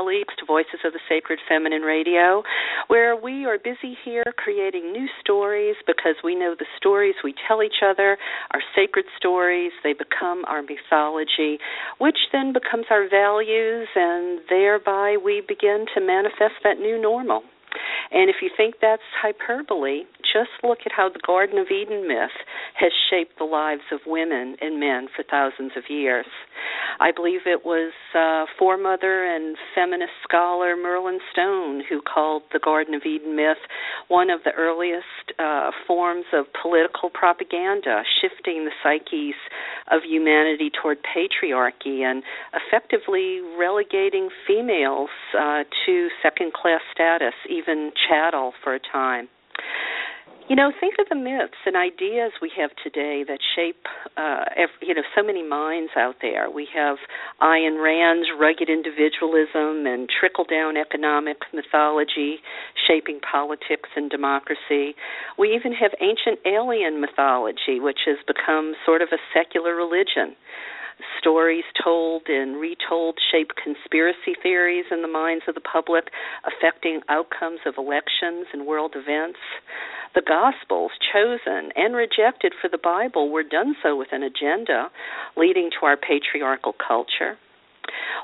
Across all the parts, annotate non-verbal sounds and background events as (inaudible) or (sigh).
colleagues to Voices of the Sacred Feminine Radio, where we are busy here creating new stories because we know the stories we tell each other are sacred stories. They become our mythology, which then becomes our values, and thereby we begin to manifest that new normal. And if you think that's hyperbole, just look at how the Garden of Eden myth has shaped the lives of women and men for thousands of years. I believe it was uh, foremother and feminist scholar Merlin Stone who called the Garden of Eden myth one of the earliest uh, forms of political propaganda, shifting the psyches of humanity toward patriarchy and effectively relegating females uh, to second class status, even chattel for a time. You know, think of the myths and ideas we have today that shape, uh, every, you know, so many minds out there. We have Ayn Rand's rugged individualism and trickle down economic mythology shaping politics and democracy. We even have ancient alien mythology, which has become sort of a secular religion stories told and retold shape conspiracy theories in the minds of the public, affecting outcomes of elections and world events. The Gospels, chosen and rejected for the Bible, were done so with an agenda leading to our patriarchal culture.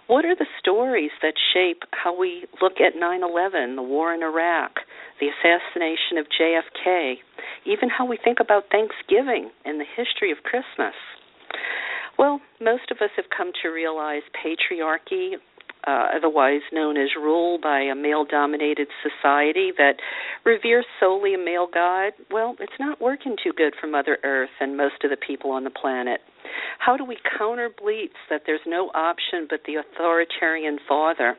What are the stories that shape how we look at 9 11, the war in Iraq, the assassination of JFK, even how we think about Thanksgiving and the history of Christmas? Well, most of us have come to realize patriarchy, uh, otherwise known as rule by a male dominated society that reveres solely a male god, well, it's not working too good for Mother Earth and most of the people on the planet. How do we counter bleats that there's no option but the authoritarian father?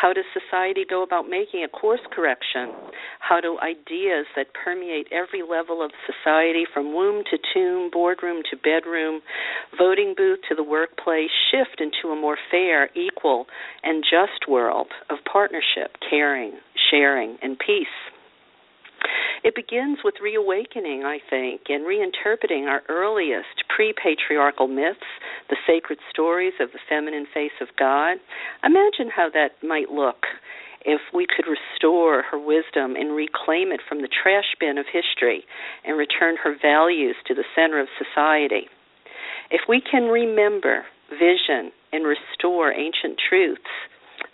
How does society go about making a course correction? How do ideas that permeate every level of society, from womb to tomb, boardroom to bedroom, voting booth to the workplace, shift into a more fair, equal, and just world of partnership, caring, sharing, and peace? It begins with reawakening, I think, and reinterpreting our earliest pre patriarchal myths, the sacred stories of the feminine face of God. Imagine how that might look if we could restore her wisdom and reclaim it from the trash bin of history and return her values to the center of society. If we can remember, vision, and restore ancient truths,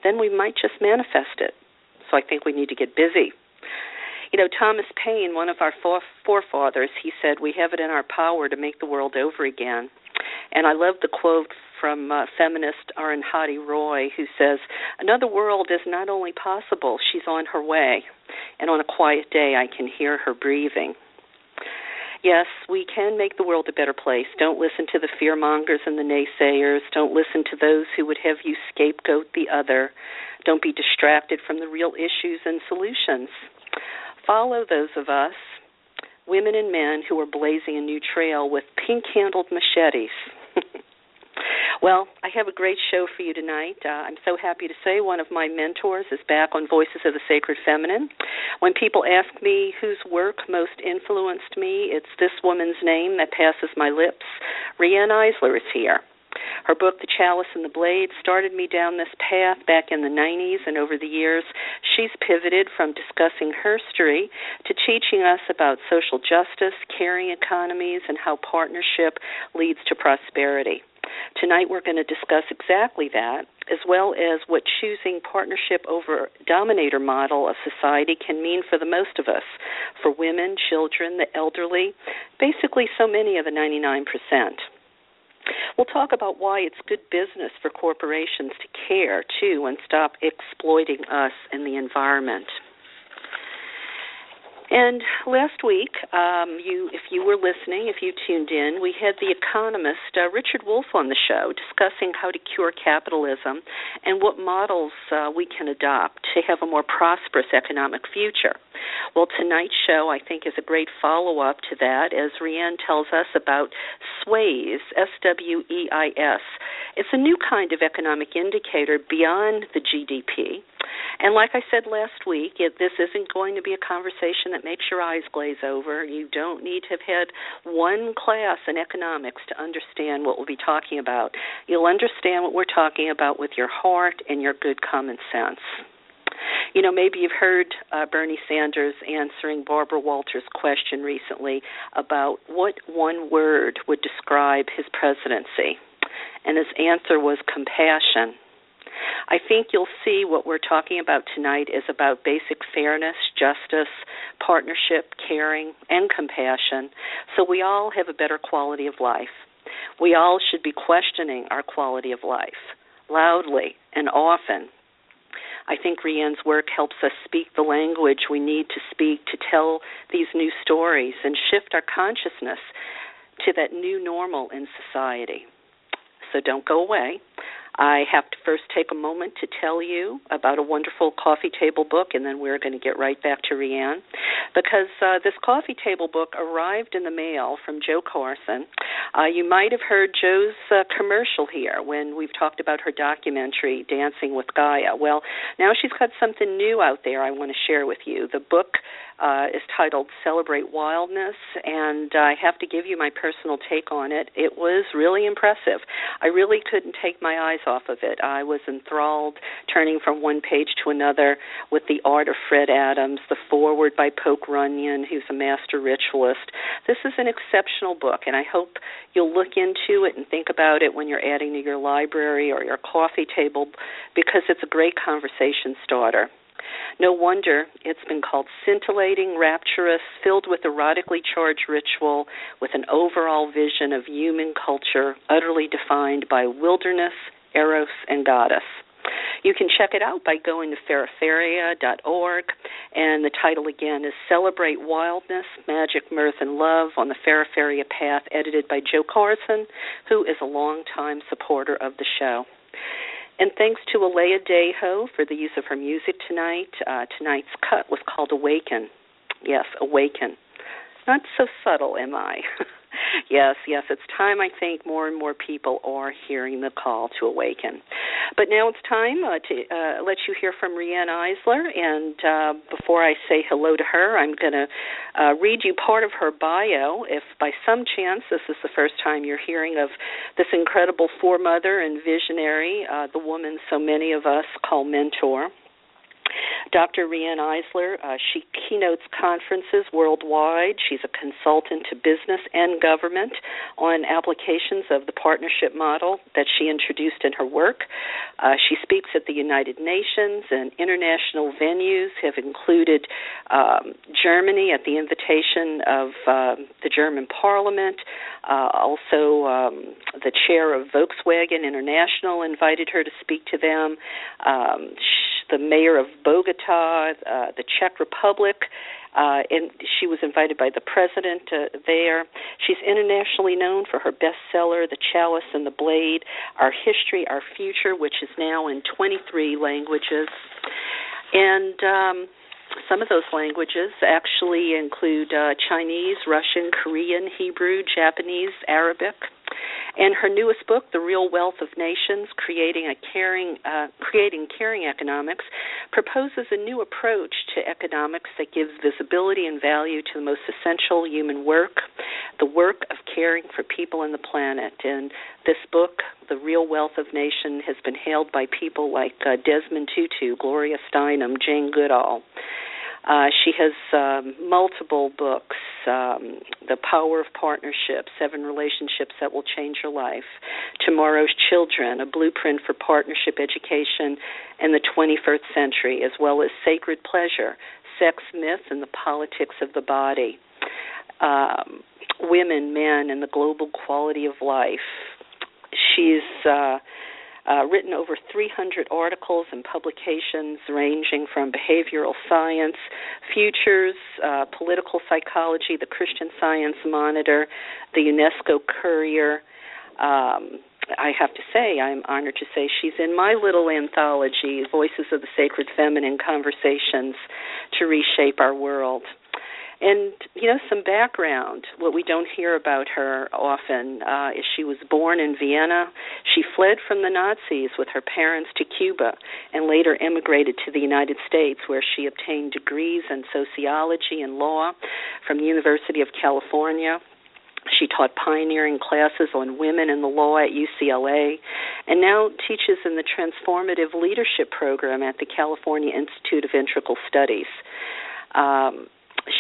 then we might just manifest it. So I think we need to get busy. You know, Thomas Paine, one of our forefathers, he said, We have it in our power to make the world over again. And I love the quote from uh, feminist Arundhati Roy, who says, Another world is not only possible, she's on her way. And on a quiet day, I can hear her breathing. Yes, we can make the world a better place. Don't listen to the fear mongers and the naysayers. Don't listen to those who would have you scapegoat the other. Don't be distracted from the real issues and solutions follow those of us, women and men, who are blazing a new trail with pink handled machetes. (laughs) well, I have a great show for you tonight. Uh, I'm so happy to say one of my mentors is back on Voices of the Sacred Feminine. When people ask me whose work most influenced me, it's this woman's name that passes my lips. Riane Eisler is here. Her book, The Chalice and the Blade, started me down this path back in the 90s, and over the years, she's pivoted from discussing her story to teaching us about social justice, caring economies, and how partnership leads to prosperity. Tonight, we're going to discuss exactly that, as well as what choosing partnership over dominator model of society can mean for the most of us, for women, children, the elderly, basically so many of the 99%. We'll talk about why it's good business for corporations to care, too, and stop exploiting us and the environment. And last week, um, you, if you were listening, if you tuned in, we had the economist uh, Richard Wolff on the show discussing how to cure capitalism and what models uh, we can adopt to have a more prosperous economic future. Well, tonight's show, I think, is a great follow up to that as Riane tells us about SWEIS, S W E I S. It's a new kind of economic indicator beyond the GDP And like I said last week, it, this isn't going to be a conversation that makes your eyes glaze over. You don't need to have had one class in economics to understand what we'll be talking about. You'll understand what we're talking about with your heart and your good common sense. You know, maybe you've heard uh, Bernie Sanders answering Barbara Walters' question recently about what one word would describe his presidency. And his answer was compassion. I think you'll see what we're talking about tonight is about basic fairness, justice, partnership, caring, and compassion, so we all have a better quality of life. We all should be questioning our quality of life loudly and often I think Riane's work helps us speak the language we need to speak to tell these new stories and shift our consciousness to that new normal in society. So don't go away. I have to first take a moment to tell you about a wonderful coffee table book, and then we're going to get right back to Riane. Because uh, this coffee table book arrived in the mail from Jo Carson. Uh, you might have heard Jo's uh, commercial here when we've talked about her documentary, Dancing with Gaia. Well, now she's got something new out there I want to share with you. The book uh, is titled Celebrate Wildness, and I have to give you my personal take on it. It was really impressive. I really couldn't take my eyes off of it. I was enthralled, turning from one page to another with the art of Fred Adams, the foreword by Poke Runyon, who's a master ritualist. This is an exceptional book, and I hope you'll look into it and think about it when you're adding to your library or your coffee table because it's a great conversation starter. No wonder it's been called scintillating, rapturous, filled with erotically charged ritual, with an overall vision of human culture utterly defined by wilderness, eros, and goddess. You can check it out by going to feraferia.org, and the title again is Celebrate Wildness, Magic, Mirth, and Love on the Feraferia Path, edited by Jo Carson, who is a longtime supporter of the show. And thanks to Alea Deho for the use of her music tonight. Uh, tonight's cut was called Awaken. Yes, Awaken. Not so subtle, am I? (laughs) yes, yes, it's time I think more and more people are hearing the call to awaken. But now it's time uh, to uh, let you hear from Riane Eisler. And uh, before I say hello to her, I'm going to uh, read you part of her bio. If by some chance this is the first time you're hearing of this incredible foremother and visionary, uh, the woman so many of us call mentor. Dr. Riane Eisler, uh, she keynotes conferences worldwide. She's a consultant to business and government on applications of the partnership model that she introduced in her work. Uh, she speaks at the United Nations and international venues have included um, Germany at the invitation of uh, the German Parliament. Uh, also, um, the chair of Volkswagen International invited her to speak to them. Um, the mayor of Bogota, uh, the Czech Republic, uh, and she was invited by the president uh, there. She's internationally known for her bestseller, The Chalice and the Blade, Our History, Our Future, which is now in 23 languages. And um, some of those languages actually include uh, Chinese, Russian, Korean, Hebrew, Japanese, Arabic. And her newest book, The Real Wealth of Nations: Creating a Caring uh, Creating Caring Economics, proposes a new approach to economics that gives visibility and value to the most essential human work, the work of caring for people and the planet. And this book, The Real Wealth of Nation, has been hailed by people like uh, Desmond Tutu, Gloria Steinem, Jane Goodall. Uh, she has um, multiple books um, The Power of Partnership, Seven Relationships That Will Change Your Life, Tomorrow's Children, A Blueprint for Partnership Education in the 21st Century, as well as Sacred Pleasure, Sex Myth and the Politics of the Body, um, Women, Men, and the Global Quality of Life. She's uh, uh, written over 300 articles and publications ranging from behavioral science, futures, uh, political psychology, the Christian Science Monitor, the UNESCO Courier. Um, I have to say, I'm honored to say she's in my little anthology, Voices of the Sacred Feminine Conversations to Reshape Our World. And you know some background. What we don't hear about her often uh, is she was born in Vienna. She fled from the Nazis with her parents to Cuba, and later immigrated to the United States, where she obtained degrees in sociology and law from the University of California. She taught pioneering classes on women in the law at UCLA and now teaches in the Transformative Leadership Program at the California Institute of Integral Studies. Um,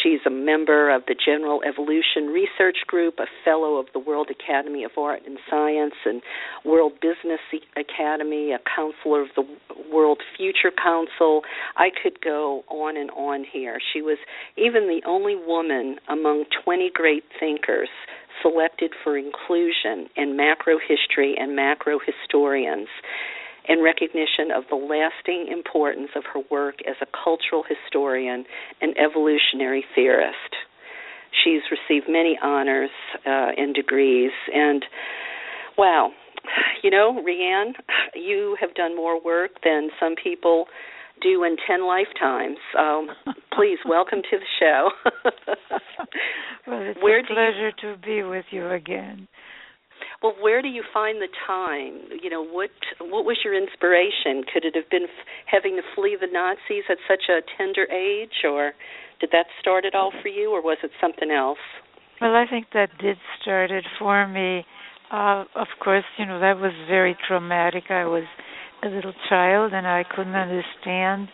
She's a member of the General Evolution Research Group, a fellow of the World Academy of Art and Science and World Business Academy, a counselor of the World Future Council. I could go on and on here. She was even the only woman among 20 great thinkers selected for inclusion in macro history and macro historians in recognition of the lasting importance of her work as a cultural historian and evolutionary theorist. She's received many honors uh, and degrees, and wow, you know, Riane, you have done more work than some people do in 10 lifetimes. Um, please welcome to the show. (laughs) well, it's Where a pleasure you... to be with you again well where do you find the time? You know what what was your inspiration? Could it have been f- having to flee the nazis at such a tender age or did that start it all for you or was it something else? Well i think that did start it for me. Uh of course you know that was very traumatic. I was a little child and i couldn't understand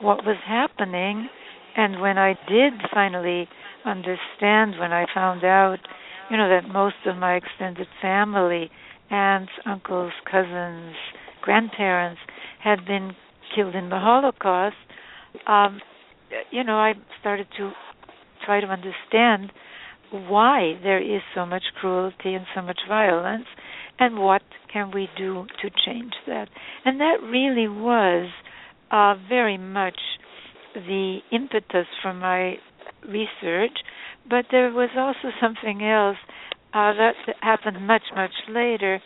what was happening. And when i did finally understand when i found out you know that most of my extended family, aunts, uncles, cousins, grandparents, had been killed in the Holocaust. Um, you know, I started to try to understand why there is so much cruelty and so much violence, and what can we do to change that. And that really was uh, very much the impetus for my research but there was also something else uh, that happened much, much later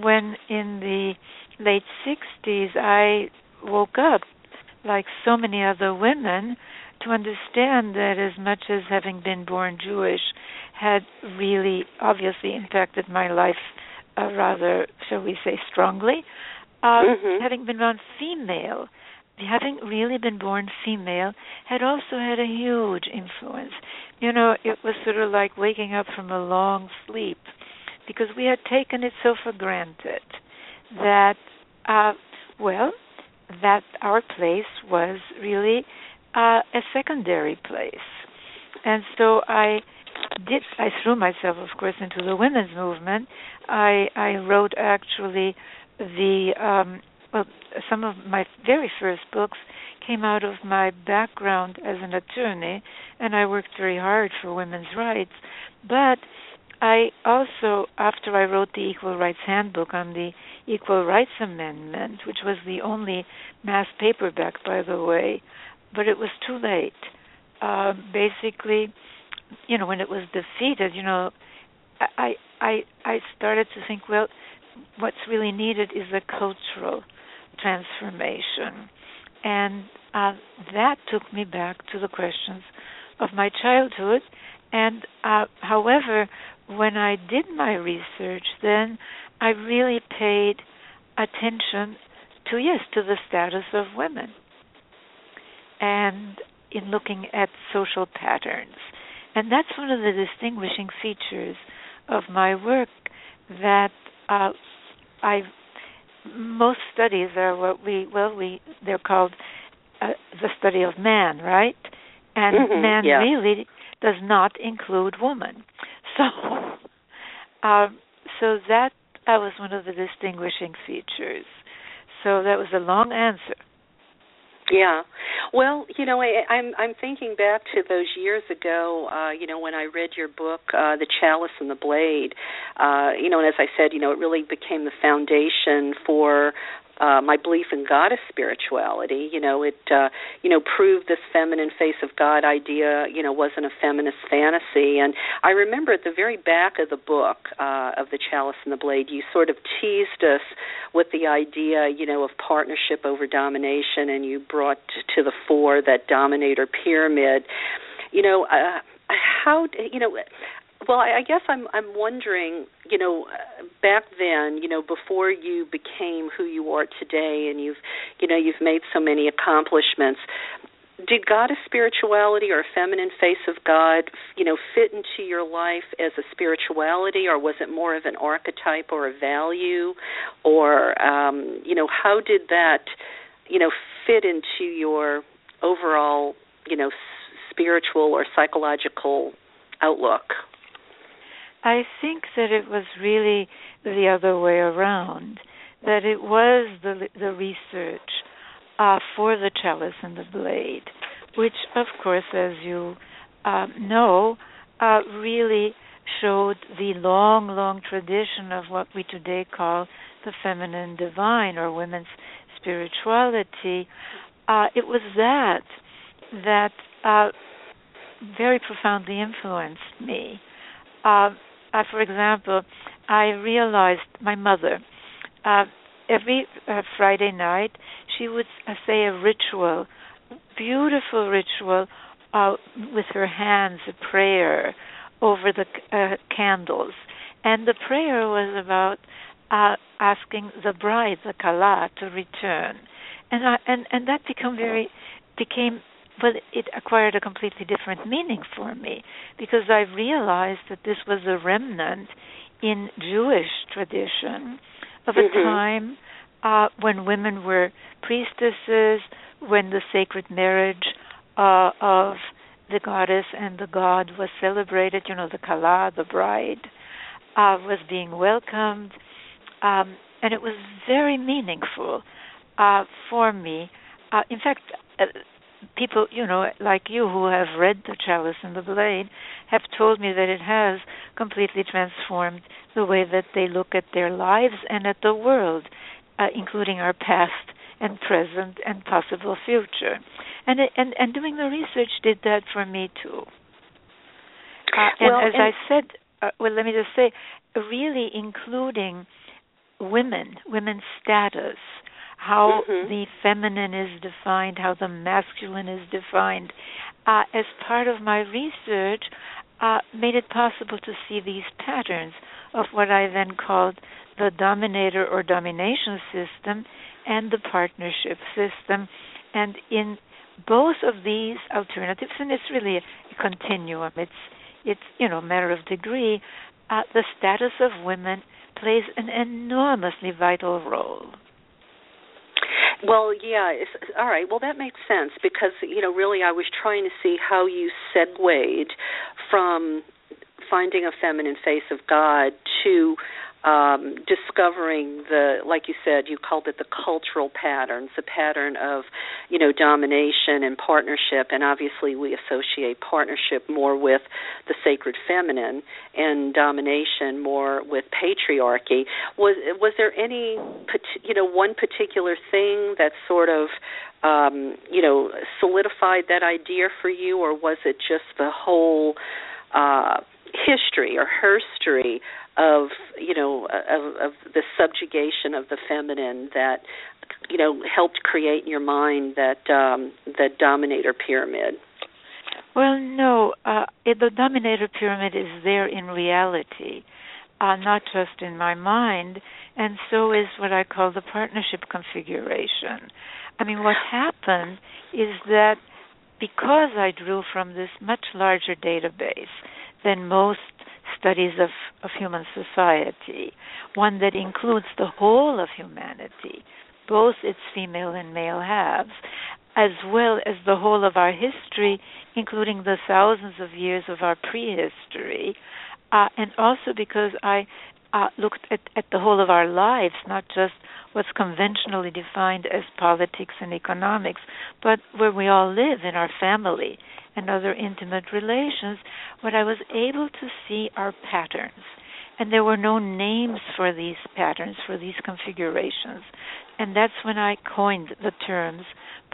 when in the late 60s I woke up, like so many other women, to understand that as much as having been born Jewish had really obviously impacted my life uh, rather, shall we say, strongly, uh, mm-hmm. having been born female having really been born female had also had a huge influence. You know, it was sort of like waking up from a long sleep because we had taken it so for granted that, uh, well, that our place was really uh, a secondary place. And so I did I threw myself of course into the women's movement. I I wrote actually the um well, some of my very first books came out of my background as an attorney, and I worked very hard for women's rights. But I also, after I wrote the Equal Rights Handbook on the Equal Rights Amendment, which was the only mass paperback, by the way, but it was too late. Uh, basically, you know, when it was defeated, you know, I I I started to think, well, what's really needed is a cultural transformation. And uh, that took me back to the questions of my childhood. And uh, however, when I did my research, then I really paid attention to, yes, to the status of women. And in looking at social patterns. And that's one of the distinguishing features of my work that uh, I most studies are what we well we they're called uh, the study of man, right? And mm-hmm, man yeah. really does not include woman. (laughs) So, um, so that that was one of the distinguishing features. So that was a long answer. Yeah. Well, you know, I, I'm I'm thinking back to those years ago, uh, you know, when I read your book, uh, The Chalice and the Blade. Uh, you know, and as I said, you know, it really became the foundation for uh, my belief in goddess spirituality. You know, it uh, you know proved this feminine face of God idea. You know, wasn't a feminist fantasy. And I remember at the very back of the book uh, of the Chalice and the Blade, you sort of teased us with the idea, you know, of partnership over domination, and you brought to the fore that dominator pyramid. you know, uh, how you know well, I, I guess I'm I'm wondering, you know, back then, you know, before you became who you are today, and you've, you know, you've made so many accomplishments. Did goddess spirituality or a feminine face of God, you know, fit into your life as a spirituality, or was it more of an archetype or a value, or, um, you know, how did that, you know, fit into your overall, you know, spiritual or psychological outlook? I think that it was really the other way around. That it was the the research uh, for the chalice and the blade, which, of course, as you uh, know, uh, really showed the long, long tradition of what we today call the feminine divine or women's spirituality. Uh, it was that that uh, very profoundly influenced me. Uh, uh, for example, I realized my mother uh, every uh, Friday night she would uh, say a ritual, beautiful ritual, uh, with her hands, a prayer over the uh, candles, and the prayer was about uh, asking the bride, the kala, to return, and I, and and that became very became but it acquired a completely different meaning for me because I realized that this was a remnant in Jewish tradition of a mm-hmm. time uh, when women were priestesses, when the sacred marriage uh, of the goddess and the god was celebrated, you know, the Kala, the bride, uh, was being welcomed. Um, and it was very meaningful uh, for me. Uh, in fact, uh, people, you know, like you who have read The Chalice and the Blade, have told me that it has completely transformed the way that they look at their lives and at the world, uh, including our past and present and possible future. And and and doing the research did that for me too. Uh, and well, as and I said, uh, well, let me just say, really including women, women's status, how mm-hmm. the feminine is defined, how the masculine is defined. Uh, as part of my research, uh, made it possible to see these patterns of what I then called the dominator or domination system and the partnership system. And in both of these alternatives, and it's really a, continuum. It's it's you know a matter of degree. Uh, the status of women plays an enormously vital role. Well, yeah. all right. Well, that makes sense because you know, really, I was trying to see how you segued from finding a feminine face of God to um, discovering the, like you said, you called it the cultural patterns, the pattern of, you know, domination and partnership, and obviously we associate partnership more with the sacred feminine, and domination more with patriarchy. Was was there any, you know, one particular thing that sort of um, you know, solidified that idea for you, or was it just the whole uh, history or herstory of you know of, of the subjugation of the feminine that you know helped create in your mind that um, the dominator pyramid? Well, no, uh, it, the dominator pyramid is there in reality, uh, not just in my mind, and so is what I call the partnership configuration. I mean, what happened is that because I drew from this much larger database than most studies of, of human society, one that includes the whole of humanity, both its female and male halves, as well as the whole of our history, including the thousands of years of our prehistory, uh, and also because I uh, looked at, at the whole of our lives, not just what's conventionally defined as politics and economics, but where we all live in our family and other intimate relations, what I was able to see are patterns. And there were no names for these patterns, for these configurations. And that's when I coined the terms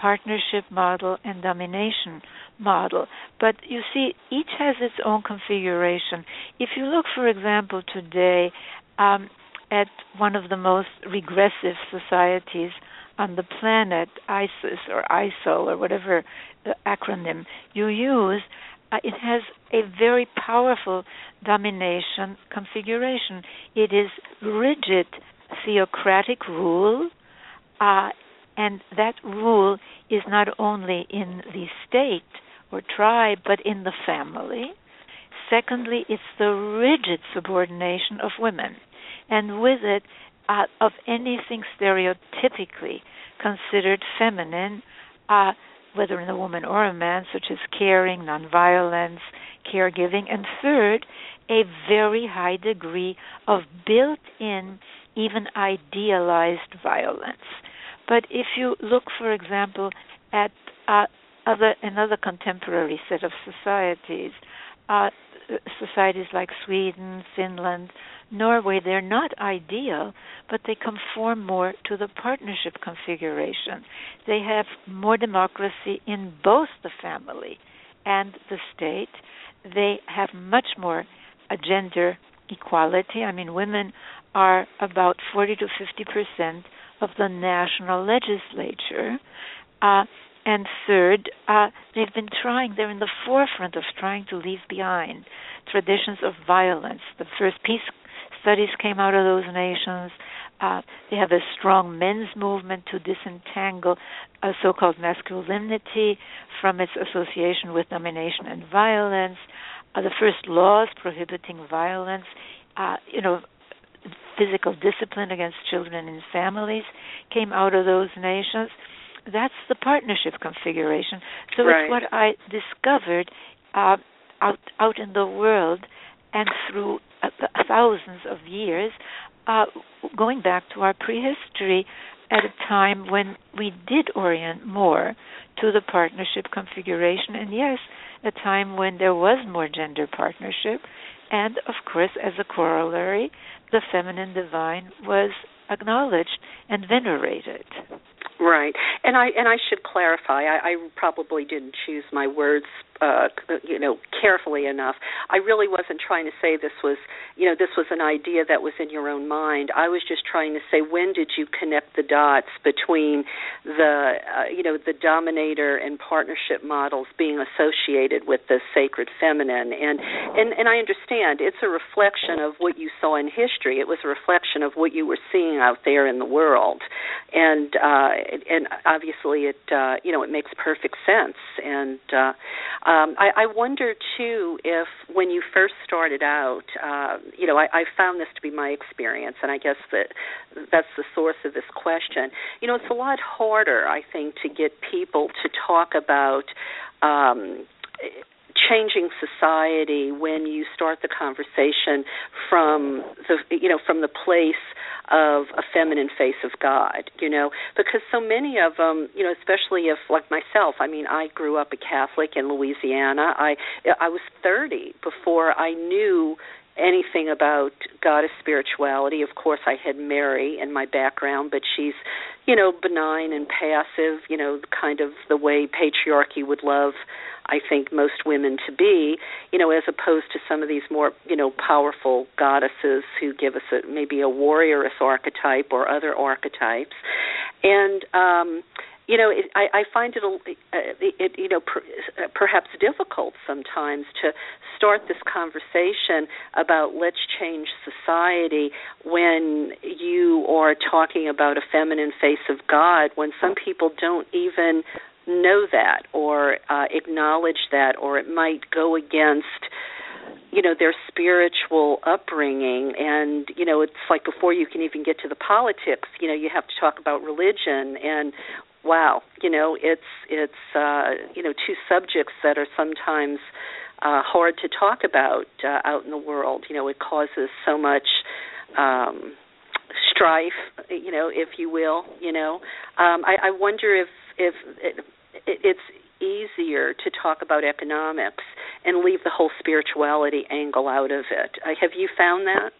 partnership model and domination model. But you see, each has its own configuration. If you look, for example, today um, at one of the most regressive societies on the planet, ISIS or ISIL or whatever acronym you use, uh, it has a very powerful domination configuration. It is rigid theocratic rule, uh, and that rule is not only in the state or tribe, but in the family. Secondly, it's the rigid subordination of women, and with it, uh, of anything stereotypically considered feminine, uh, whether in a woman or a man, such as caring, nonviolence, caregiving, and third, a very high degree of built in, even idealized violence. But if you look, for example, at uh, other another contemporary set of societies, uh, societies like Sweden, Finland, Norway, they're not ideal, but they conform more to the partnership configuration. They have more democracy in both the family and the state. They have much more gender equality. I mean, women are about 40 to 50 percent of the national legislature. Uh, and third, uh, they've been trying, they're in the forefront of trying to leave behind traditions of violence. The first peace studies came out of those nations. Uh, they have a strong men's movement to disentangle a so-called masculinity from its association with domination and violence. Uh, the first laws prohibiting violence, uh, you know, physical discipline against children and families came out of those nations. That's the partnership configuration. So right. it's what I discovered uh, out out in the world and through uh, thousands of years, uh, going back to our prehistory, at a time when we did orient more to the partnership configuration, and yes, a time when there was more gender partnership, and of course, as a corollary, the feminine divine was acknowledged and venerated. Right, and I and I should clarify. I, I probably didn't choose my words uh, you know carefully enough. I really wasn't trying to say this was you know this was an idea that was in your own mind. I was just trying to say when did you connect the dots between the uh, you know the dominator and partnership models being associated with the sacred feminine and and and I understand it's a reflection of what you saw in history. It was a reflection of what you were seeing out there in the world, and uh, and obviously it uh, you know it makes perfect sense and. Uh, um, I, I wonder too if when you first started out, uh, you know, I, I found this to be my experience, and I guess that that's the source of this question. You know, it's a lot harder, I think, to get people to talk about. Um, changing society when you start the conversation from the you know from the place of a feminine face of God, you know, because so many of them, you know, especially if like myself, I mean, I grew up a Catholic in Louisiana. I I was 30 before I knew anything about goddess spirituality. Of course, I had Mary in my background, but she's, you know, benign and passive, you know, kind of the way patriarchy would love I think most women to be, you know, as opposed to some of these more, you know, powerful goddesses who give us a, maybe a warrioress archetype or other archetypes. And um you know, it, I, I find it, it, it you know, per, perhaps difficult sometimes to start this conversation about let's change society when you are talking about a feminine face of God, when some people don't even know that or uh, acknowledge that, or it might go against you know their spiritual upbringing. And you know it's like before you can even get to the politics you know you have to talk about religion. And wow you know it's it's uh you know two subjects that are sometimes uh hard to talk about uh, out in the world. You know it causes so much um strife you know if you will you know. Um i i wonder if if it's easier to talk about economics and leave the whole spirituality angle out of it. Have you found that?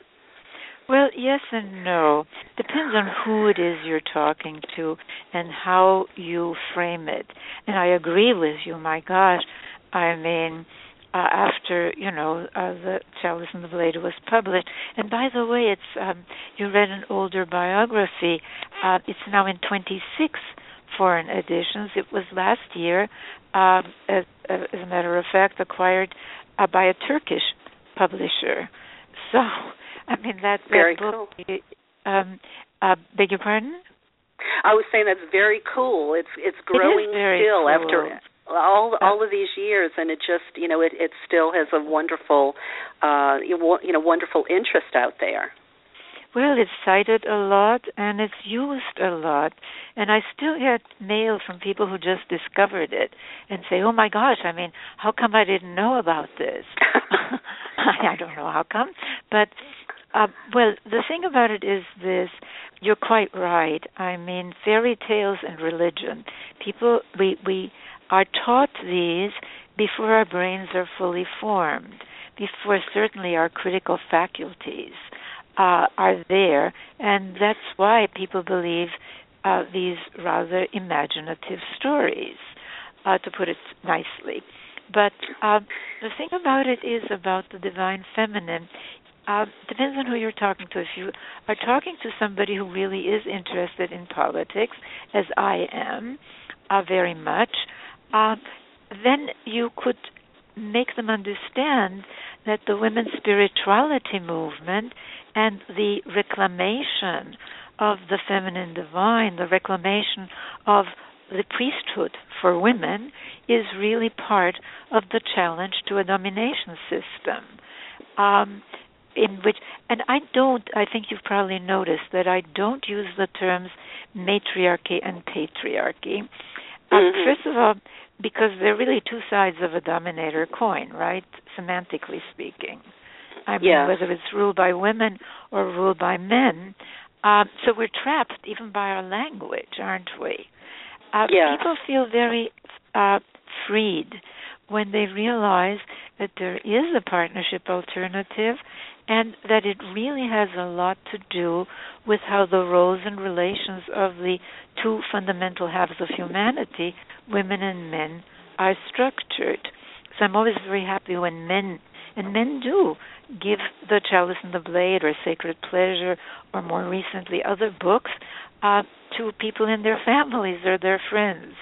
Well, yes and no. Depends on who it is you're talking to and how you frame it. And I agree with you. My gosh, I mean, uh, after you know uh, the and the Blade was published. And by the way, it's um, you read an older biography. Uh, it's now in 26 foreign editions. It was last year, um, as, as, a matter of fact, acquired uh, by a Turkish publisher. (laughs) So, I mean that, that very book. Cool. Um, uh, beg your pardon? I was saying that's very cool. It's it's growing it still cool. after all uh, all of these years, and it just you know it it still has a wonderful uh you know wonderful interest out there. Well, it's cited a lot and it's used a lot. And I still get mail from people who just discovered it and say, "Oh my gosh! I mean, how come I didn't know about this?" (laughs) (laughs) I don't know how come, but uh, well, the thing about it is this: you're quite right. I mean, fairy tales and religion. People, we we are taught these before our brains are fully formed, before certainly our critical faculties uh, are there, and that's why people believe uh, these rather imaginative stories, uh, to put it nicely. But uh, the thing about it is about the divine feminine. Uh, depends on who you're talking to. If you are talking to somebody who really is interested in politics, as I am, uh, very much, uh, then you could make them understand that the women's spirituality movement and the reclamation of the feminine divine, the reclamation of the priesthood for women, is really part of the challenge to a domination system. Um, in which, and I don't, I think you've probably noticed that I don't use the terms matriarchy and patriarchy. Uh, mm-hmm. first of all, because they're really two sides of a dominator coin, right? Semantically speaking. I mean, yes. whether it's ruled by women or ruled by men. Uh, so we're trapped even by our language, aren't we? Uh, yes. People feel very uh, freed when they realize that there is a partnership alternative and that it really has a lot to do with how the roles and relations of the two fundamental halves of humanity, women and men, are structured. So I'm always very happy when men, and men do, give the chalice and the blade or sacred pleasure or more recently other books uh, to people in their families or their friends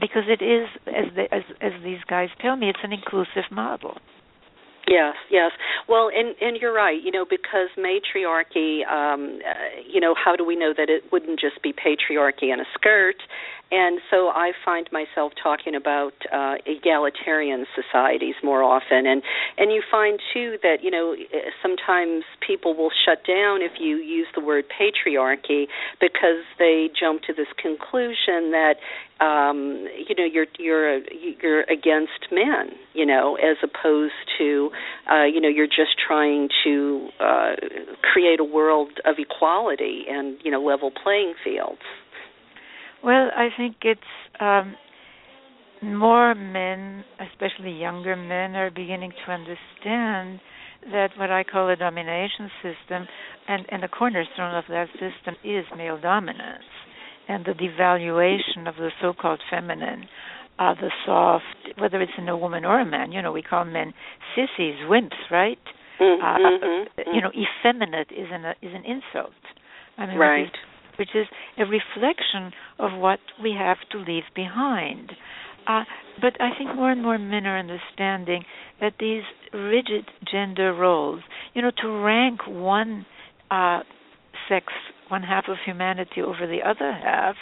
because it is as, as as these guys tell me it's an inclusive model Yes, yes. Well, and and you're right. You know, because matriarchy. Um, uh, you know, how do we know that it wouldn't just be patriarchy in a skirt? And so I find myself talking about uh, egalitarian societies more often, and and you find too that you know sometimes people will shut down if you use the word patriarchy because they jump to this conclusion that um, you know you're you're you're against men, you know, as opposed to uh, you know you're just trying to uh, create a world of equality and you know level playing fields. Well, I think it's um, more men, especially younger men, are beginning to understand that what I call a domination system, and, and the cornerstone of that system is male dominance and the devaluation of the so-called feminine, uh, the soft, whether it's in a woman or a man. You know, we call men sissies, wimps, right? Mm-hmm, uh, mm-hmm. You know, effeminate is an is an insult. I mean, right which is a reflection of what we have to leave behind. Uh, but I think more and more men are understanding that these rigid gender roles, you know, to rank one uh, sex, one half of humanity over the other half,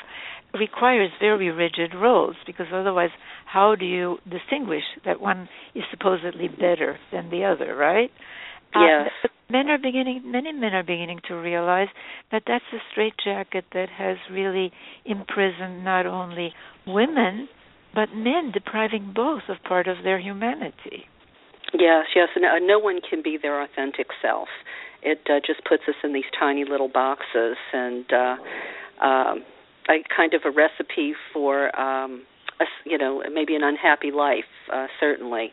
requires very rigid roles because otherwise, how do you distinguish that one is supposedly better than the other, right? Yes. Uh, men are beginning, many men are beginning to realize that that's a straitjacket that has really imprisoned not only women but men, depriving both of part of their humanity. Yes, yes. No, uh, no one can be their authentic self. It uh, just puts us in these tiny little boxes, and uh, um, a kind of a recipe for, um, a, you know, maybe an unhappy life. Uh, certainly.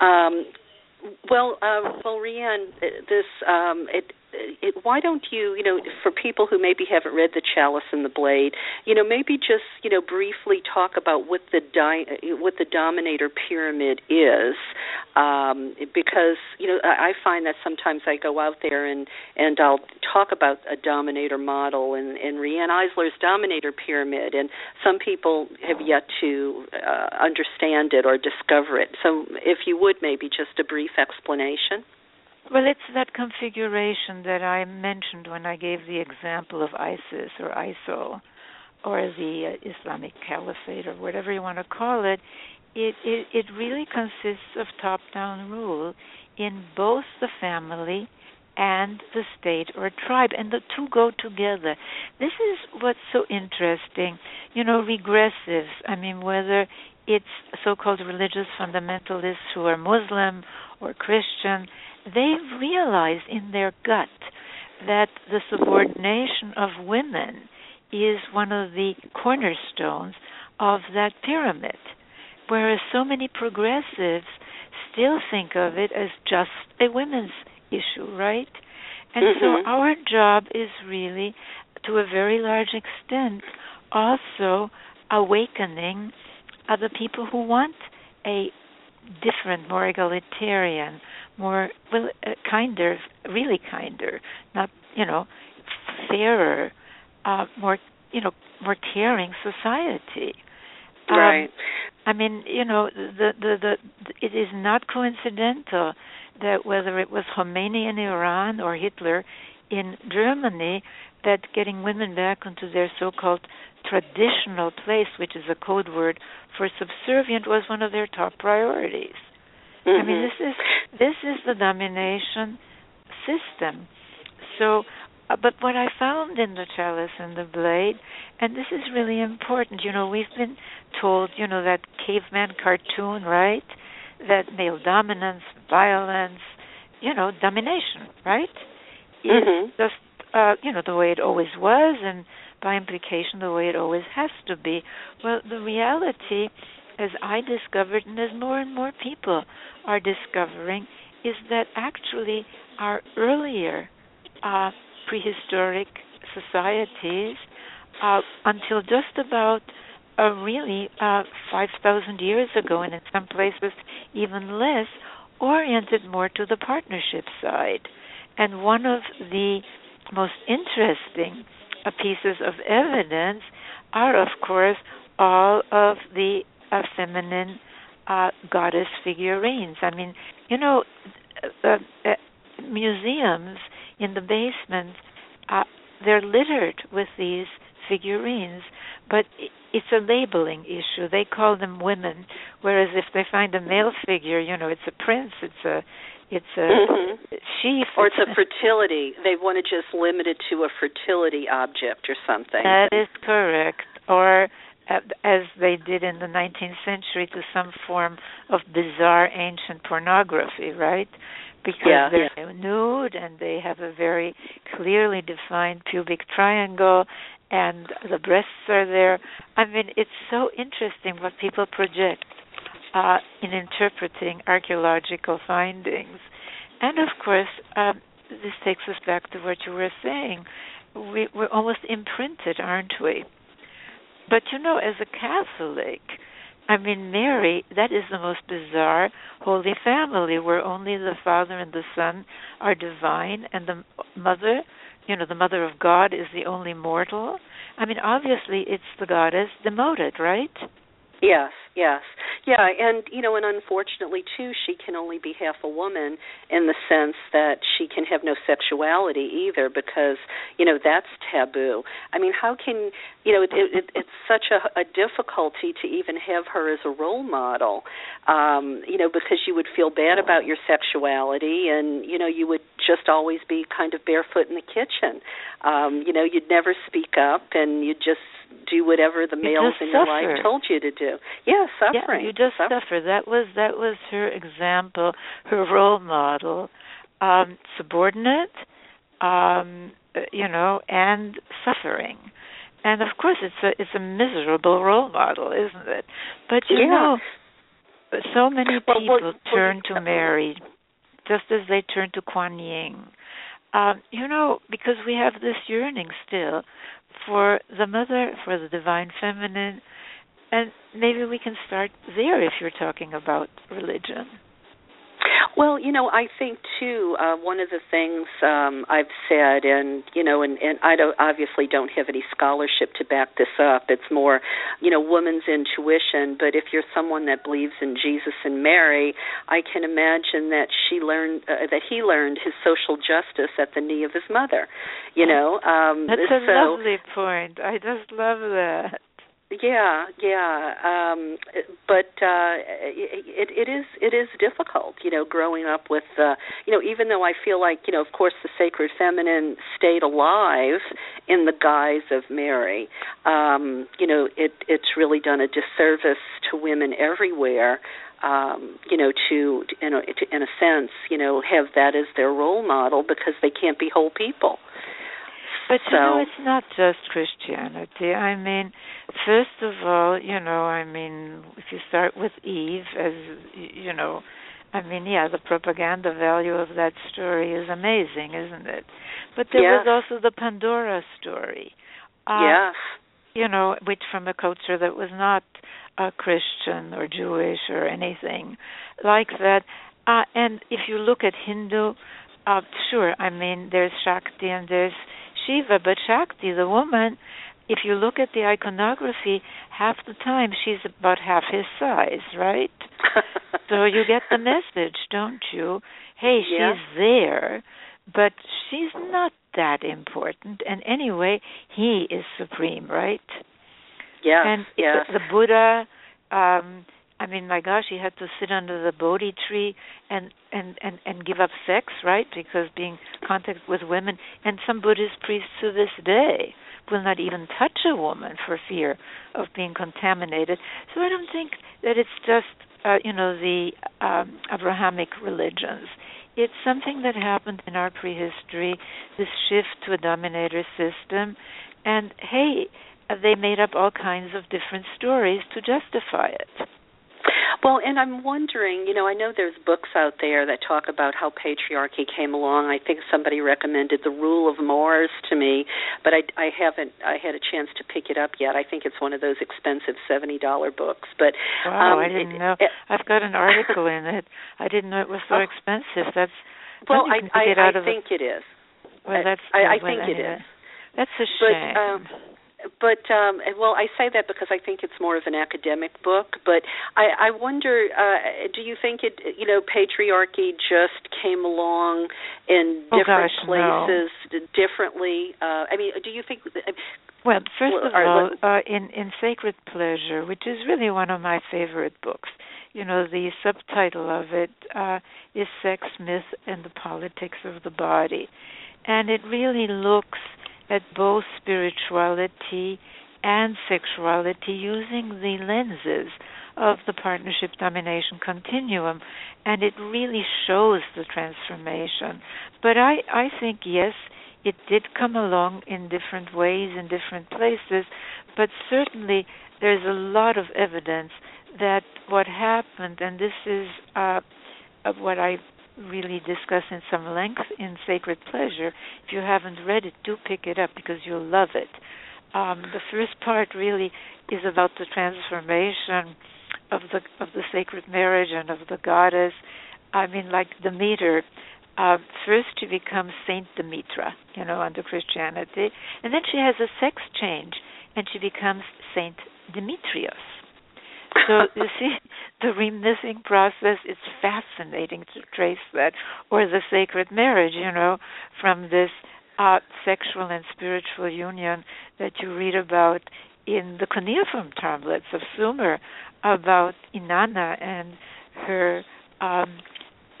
Um, well, uh, well, this um, it, it, why don't you, you know, for people who maybe haven't read the Chalice and the Blade, you know, maybe just you know briefly talk about what the di- what the Dominator pyramid is, um, because you know I find that sometimes I go out there and and I'll talk about a dominator model and, and Riane Eisler's dominator pyramid, and some people have yet to uh, understand it or discover it. So, if you would, maybe just a brief explanation. Well, it's that configuration that I mentioned when I gave the example of ISIS or ISIL or the uh, Islamic Caliphate or whatever you want to call it. It, it it really consists of top-down rule in both the family and the state or tribe, and the two go together. This is what's so interesting. You know, regressives. I mean, whether it's so-called religious fundamentalists who are Muslim or Christian, they realize in their gut that the subordination of women is one of the cornerstones of that pyramid. Whereas so many progressives still think of it as just a women's issue, right? And mm-hmm. so our job is really, to a very large extent, also awakening other people who want a different, more egalitarian, more well, uh, kinder, really kinder, not you know, fairer, uh, more you know, more caring society. Um, right. I mean, you know, the, the the it is not coincidental that whether it was Khomeini in Iran or Hitler in Germany, that getting women back into their so-called traditional place, which is a code word for subservient, was one of their top priorities. Mm-hmm. I mean, this is this is the domination system. So, but what I found in the chalice and the blade, and this is really important. You know, we've been told, you know, that caveman cartoon, right? That male dominance, violence, you know, domination, right? Mm-hmm. Is just uh, you know the way it always was, and by implication the way it always has to be. Well, the reality, as I discovered, and as more and more people are discovering, is that actually our earlier uh, prehistoric societies, uh, until just about uh, really uh, 5,000 years ago, and in some places even less, oriented more to the partnership side. And one of the most interesting uh, pieces of evidence are, of course, all of the uh, feminine uh, goddess figurines. I mean, you know, museums in the basement, uh, they're littered with these figurines, but it's a labeling issue. They call them women, whereas if they find a male figure, you know, it's a prince, it's a it's a mm-hmm. sheaf, or it's a fertility. They want to just limit it to a fertility object or something. That is correct. Or as they did in the 19th century to some form of bizarre ancient pornography, right? Because yeah, they're yeah. nude and they have a very clearly defined pubic triangle and the breasts are there. I mean, it's so interesting what people project uh, in interpreting archaeological findings. And of course, um, this takes us back to what you were saying. We, we're almost imprinted, aren't we? But you know, as a Catholic, I mean, Mary, that is the most bizarre Holy Family where only the Father and the Son are divine and the Mother, you know, the Mother of God is the only mortal. I mean, obviously it's the goddess demoted, right? Yes, yes. Yeah, and you know, and unfortunately too, she can only be half a woman in the sense that she can have no sexuality either because, you know, that's taboo. I mean, how can, you know, it, it, it's such a, a difficulty to even have her as a role model. Um, you know, because you would feel bad about your sexuality and, you know, you would just always be kind of barefoot in the kitchen. Um, you know, you'd never speak up and you'd just do whatever the males in your life told you to do. Yeah, suffering. Yeah, you just suffer. suffer. That was that was her example, her role model, um, subordinate, um, you know, and suffering. And of course, it's a it's a miserable role model, isn't it? But you yeah. know, so many well, people well, turn well, to Mary, just as they turn to Kuan Yin. Um, you know, because we have this yearning still for the mother, for the divine feminine, and maybe we can start there if you're talking about religion. Well, you know, I think too. Uh, one of the things um, I've said, and you know, and, and I don't obviously don't have any scholarship to back this up. It's more, you know, woman's intuition. But if you're someone that believes in Jesus and Mary, I can imagine that she learned uh, that he learned his social justice at the knee of his mother. You know, um, that's a so, lovely point. I just love that. Yeah, yeah, um, but uh, it, it is it is difficult, you know, growing up with, uh, you know, even though I feel like, you know, of course, the sacred feminine stayed alive in the guise of Mary. Um, you know, it it's really done a disservice to women everywhere. Um, you know, to in a, to, in a sense, you know, have that as their role model because they can't be whole people. But so, you know, it's not just Christianity. I mean, first of all, you know, I mean, if you start with Eve, as you know, I mean, yeah, the propaganda value of that story is amazing, isn't it? But there yes. was also the Pandora story. Uh, yes. You know, which from a culture that was not uh, Christian or Jewish or anything like that. Uh, and if you look at Hindu, uh, sure, I mean, there's Shakti and there's Shiva, but Shakti, the woman, if you look at the iconography, half the time she's about half his size, right? (laughs) so you get the message, don't you? Hey, she's yeah. there, but she's not that important. And anyway, he is supreme, right? Yeah. and yes. the, the Buddha, um, I mean, my gosh, he had to sit under the Bodhi tree and and and and give up sex, right? Because being contact with women, and some Buddhist priests to this day will not even touch a woman for fear of being contaminated. So I don't think that it's just uh, you know the um, Abrahamic religions. It's something that happened in our prehistory, this shift to a dominator system, and hey, they made up all kinds of different stories to justify it. Well, and I'm wondering, you know, I know there's books out there that talk about how patriarchy came along. I think somebody recommended The Rule of Mars to me, but I, I haven't I had a chance to pick it up yet. I think it's one of those expensive seventy dollar books. But wow, um, I didn't it, know. It, I've got an article in it. I didn't know it was so oh. expensive. That's well, I I, I, think the, it is. Well, that's I, I well, think it is. That's a But shame. um, but um well i say that because i think it's more of an academic book but i i wonder uh do you think it you know patriarchy just came along in oh, different gosh, places no. differently uh i mean do you think well first well, of all uh in in sacred pleasure which is really one of my favorite books you know the subtitle of it uh is sex myth and the politics of the body and it really looks at both spirituality and sexuality using the lenses of the partnership domination continuum and it really shows the transformation. But i i think yes it did come along in different ways in different places but certainly there's a lot of evidence that what happened and this is uh, what i really discuss in some length in Sacred Pleasure. If you haven't read it, do pick it up because you'll love it. Um, the first part really is about the transformation of the of the sacred marriage and of the goddess. I mean, like Demeter. Uh, first, she becomes Saint Demetra, you know, under Christianity, and then she has a sex change, and she becomes Saint Demetrius so you see, (laughs) the remything process is fascinating to trace that, or the sacred marriage, you know, from this uh, sexual and spiritual union that you read about in the cuneiform tablets of Sumer about Inanna and her um,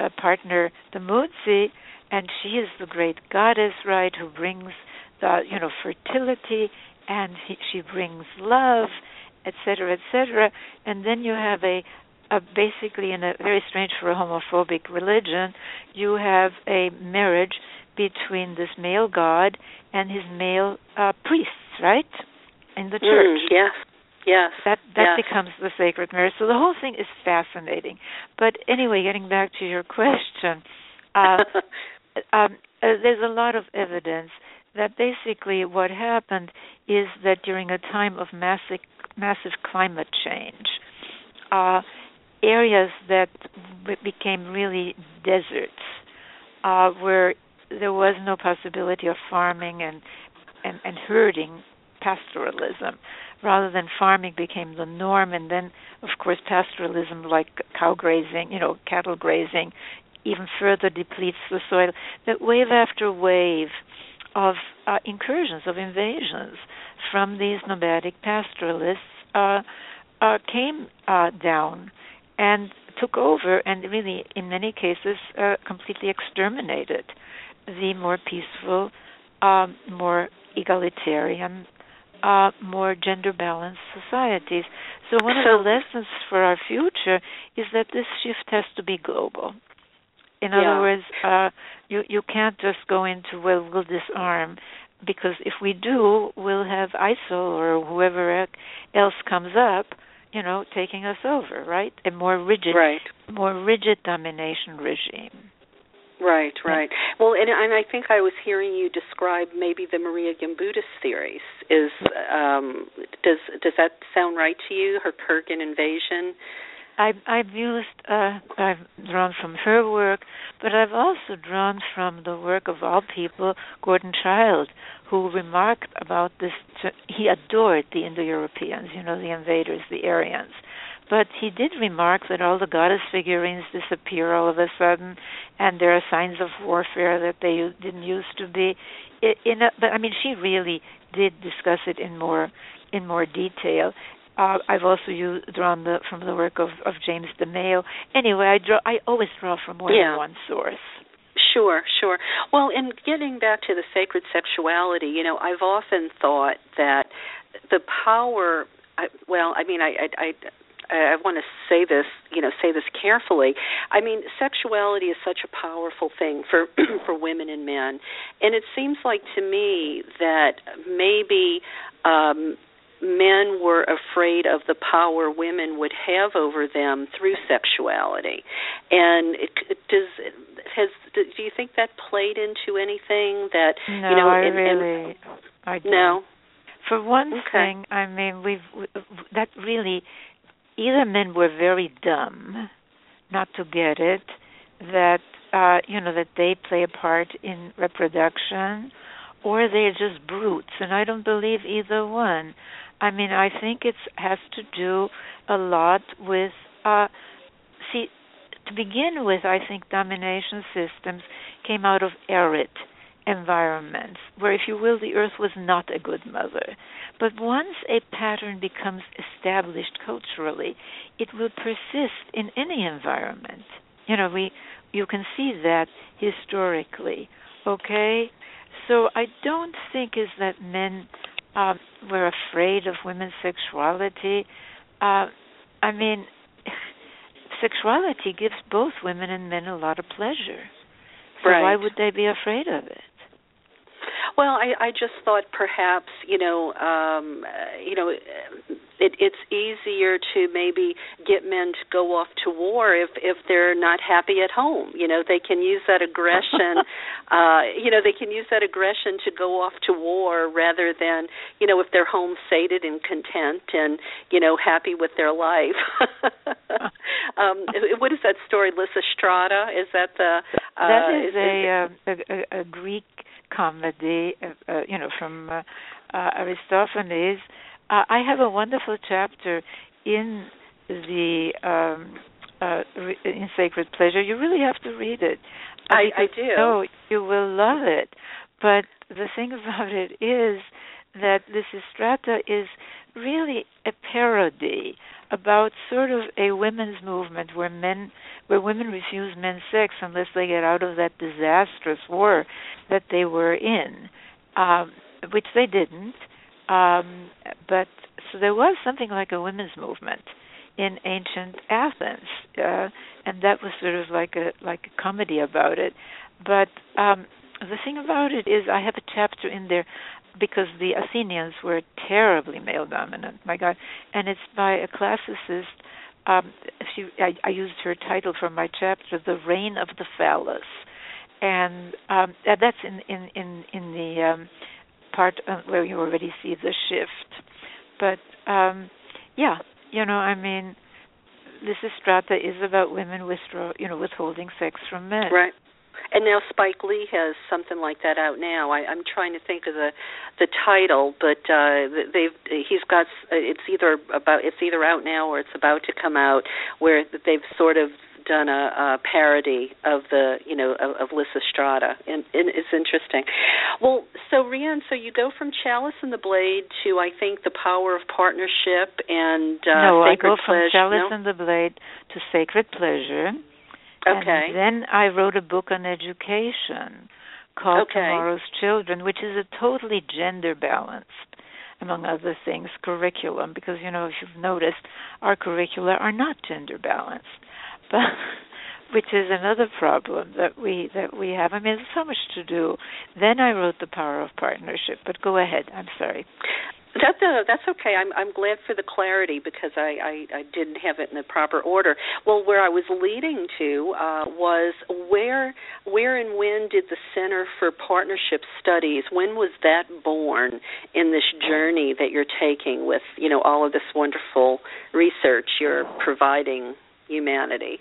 uh, partner, Dumuzi, and she is the great goddess, right, who brings the you know fertility, and he, she brings love etc., etc. And then you have a, a basically in a very strange for a homophobic religion, you have a marriage between this male god and his male uh, priests, right, in the church. Mm, yes. Yes. That that yes. becomes the sacred marriage. So the whole thing is fascinating. But anyway, getting back to your (laughs) question, uh, (laughs) um, uh, there's a lot of evidence that basically what happened is that during a time of massive massive climate change, uh, areas that became really deserts uh, where there was no possibility of farming and and, and herding pastoralism. Rather than farming became the norm and then of course pastoralism like cow grazing you know cattle grazing even further depletes the soil. That wave after wave of uh, incursions of invasions from these nomadic pastoralists uh, uh, came uh, down and took over and really in many cases uh, completely exterminated the more peaceful um, more egalitarian uh, more gender balanced societies. So one of the lessons for our future is that this shift has to be global. In yeah. other words, uh, you you can't just go into well we'll disarm because if we do, we'll have ISIL or whoever else comes up, you know, taking us over, right? A more rigid, right. more rigid domination regime. Right, right. Well, and and I think I was hearing you describe maybe the Maria Gimbutas theories. Is um, does does that sound right to you? Her Kurgan invasion. I, I've used, uh, I've drawn from her work, but I've also drawn from the work of all people, Gordon Childe, who remarked about this. He adored the Indo-Europeans, you know, the invaders, the Aryans but he did remark that all the goddess figurines disappear all of a sudden, and there are signs of warfare that they didn't used to be. In a, but I mean, she really did discuss it in more in more detail. Uh, I've also used, drawn the, from the work of, of James DeMeo. Anyway, I draw. I always draw from more yeah. than one source. Sure, sure. Well, in getting back to the sacred sexuality, you know, I've often thought that the power. I, well, I mean, I, I, I I want to say this, you know, say this carefully. I mean, sexuality is such a powerful thing for (clears throat) for women and men, and it seems like to me that maybe um men were afraid of the power women would have over them through sexuality and it, it does has do you think that played into anything that no, you know I and, really and, I don't. no for one okay. thing i mean we've that really either men were very dumb not to get it that uh you know that they play a part in reproduction or they're just brutes and i don't believe either one i mean i think it has to do a lot with uh see to begin with i think domination systems came out of arid environments where, if you will, the earth was not a good mother. But once a pattern becomes established culturally, it will persist in any environment. You know, we you can see that historically. Okay, so I don't think is that men uh, were afraid of women's sexuality. Uh, I mean, (laughs) sexuality gives both women and men a lot of pleasure. So right. why would they be afraid of it? Well, I, I just thought perhaps you know, um, you know, it, it's easier to maybe get men to go off to war if if they're not happy at home. You know, they can use that aggression. (laughs) uh, you know, they can use that aggression to go off to war rather than you know if they're home sated and content and you know happy with their life. (laughs) um, (laughs) what is that story, Lysistrata? Is that the? Uh, that is, is a, uh, a, a Greek comedy, uh, uh, you know, from uh, uh, Aristophanes. Uh, I have a wonderful chapter in the um, uh, in Sacred Pleasure. You really have to read it. I, I do. No, you will love it. But the thing (laughs) about it is that Lysistrata is really a parody about sort of a women's movement where men where women refuse men's sex unless they get out of that disastrous war that they were in, um, which they didn't. Um, but so there was something like a women's movement in ancient Athens, uh, and that was sort of like a like a comedy about it. But um, the thing about it is, I have a chapter in there because the Athenians were terribly male dominant. My God, and it's by a classicist. Um, she, I, I used her title for my chapter, "The Reign of the Phallus," and um, that's in in in in the um, part where you already see the shift. But um, yeah, you know, I mean, Lysistrata is about women withdraw, you know, withholding sex from men. Right. And now Spike Lee has something like that out now. I, I'm trying to think of the the title, but uh, they've he's got it's either about it's either out now or it's about to come out, where they've sort of done a, a parody of the you know of, of Lysistrata, and, and it's interesting. Well, so Riane, so you go from Chalice and the Blade to I think the Power of Partnership and uh, no, I go from Pleasure. Chalice no? and the Blade to Sacred Pleasure. Okay. And then I wrote a book on education called Okay. Tomorrow's Children, which is a totally gender balanced, among other things, curriculum. Because you know, if you've noticed, our curricula are not gender balanced, (laughs) but which is another problem that we that we have. I mean, there's so much to do. Then I wrote The Power of Partnership. But go ahead. I'm sorry. That, no, that's okay. I'm I'm glad for the clarity because I, I I didn't have it in the proper order. Well, where I was leading to uh, was where where and when did the Center for Partnership Studies when was that born in this journey that you're taking with you know all of this wonderful research you're providing humanity?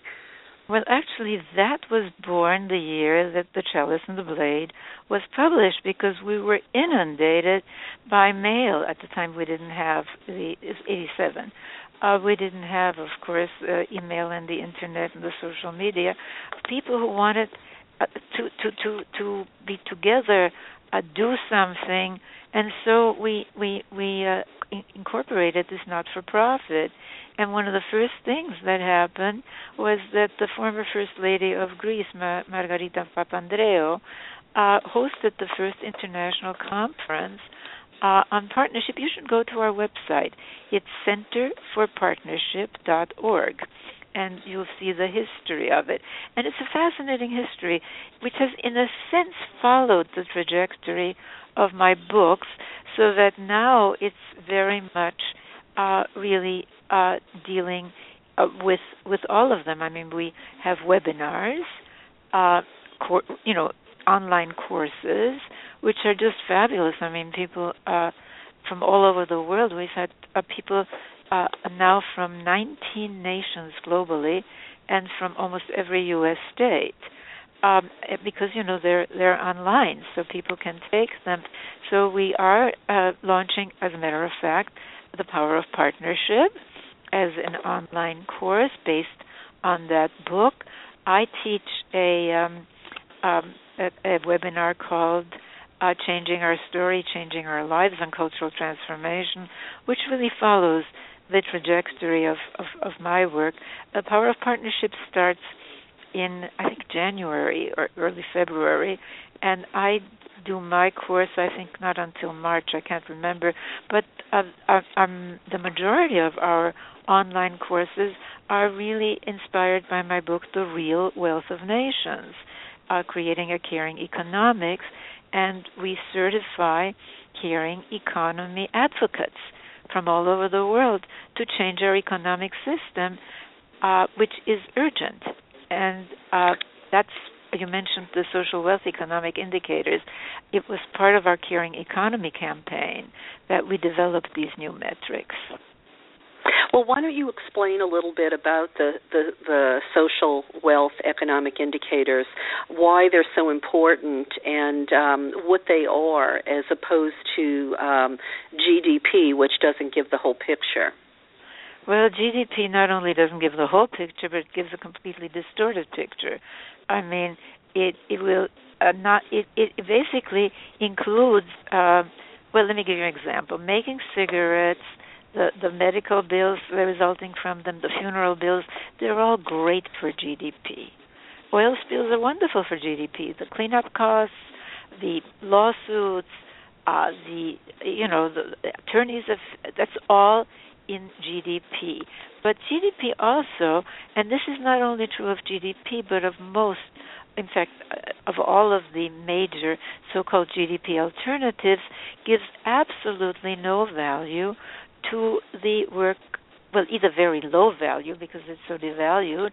Well, actually, that was born the year that The Chalice and the Blade was published because we were inundated by mail. At the time, we didn't have the 87. Uh, we didn't have, of course, uh, email and the internet and the social media. People who wanted uh, to to to to be together, uh, do something, and so we we we uh, in- incorporated this not-for-profit. And one of the first things that happened was that the former First Lady of Greece, Ma- Margarita Papandreou, uh, hosted the first international conference uh, on partnership. You should go to our website. It's centerforpartnership.org, and you'll see the history of it. And it's a fascinating history, which has, in a sense, followed the trajectory of my books, so that now it's very much uh, really uh, dealing uh, with with all of them. I mean, we have webinars, uh, cor- you know, online courses, which are just fabulous. I mean, people uh, from all over the world. We've had uh, people uh, now from 19 nations globally, and from almost every U.S. state. Um, eh, because you know they're they're online, so people can take them. So we are uh, launching, as a matter of fact, the power of partnership as an online course based on that book. I teach a um, um, a, a webinar called uh, "Changing Our Story, Changing Our Lives" on cultural transformation, which really follows the trajectory of, of, of my work. The power of partnership starts in I think January or early February, and I do my course I think not until March. I can't remember, but uh, uh, um, the majority of our online courses are really inspired by my book, The Real Wealth of Nations, uh, creating a caring economics, and we certify caring economy advocates from all over the world to change our economic system, uh, which is urgent and uh, that's you mentioned the social wealth economic indicators. It was part of our caring economy campaign that we developed these new metrics. Well, why don't you explain a little bit about the, the, the social wealth economic indicators, why they're so important, and um, what they are, as opposed to um, GDP, which doesn't give the whole picture? Well, GDP not only doesn't give the whole picture, but it gives a completely distorted picture. I mean, it it will uh, not it it basically includes. Uh, well, let me give you an example. Making cigarettes, the the medical bills resulting from them, the funeral bills, they're all great for GDP. Oil spills are wonderful for GDP. The cleanup costs, the lawsuits, uh, the you know the, attorneys of that's all in GDP. But GDP also, and this is not only true of GDP, but of most, in fact, uh, of all of the major so called GDP alternatives, gives absolutely no value to the work, well, either very low value because it's so devalued,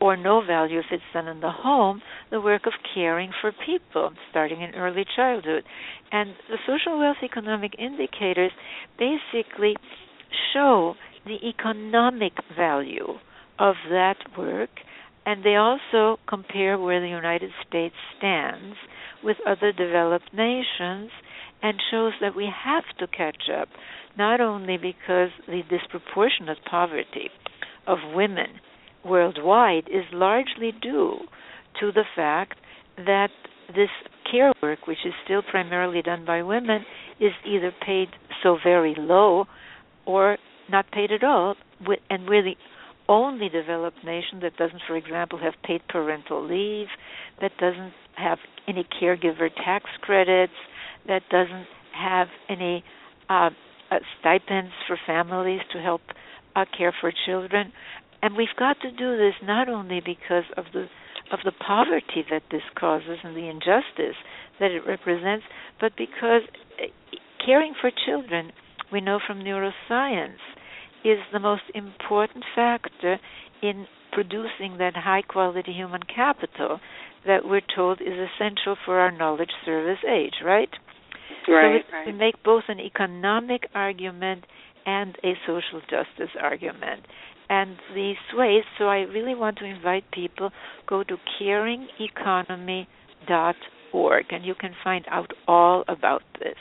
or no value if it's done in the home, the work of caring for people, starting in early childhood. And the social wealth economic indicators basically show the economic value of that work, and they also compare where the United States stands with other developed nations and shows that we have to catch up, not only because the disproportionate poverty of women worldwide is largely due to the fact that this care work, which is still primarily done by women, is either paid so very low or not paid at all. And we're the only developed nation that doesn't, for example, have paid parental leave, that doesn't have any caregiver tax credits, that doesn't have any uh, uh, stipends for families to help uh, care for children. And we've got to do this not only because of the of the poverty that this causes and the injustice that it represents, but because uh, caring for children, we know from neuroscience, is the most important factor in producing that high quality human capital that we're told is essential for our knowledge service age, right? Right. So right. we make both an economic argument and a social justice argument. And these ways, so I really want to invite people go to caringeconomy.org and you can find out all about this.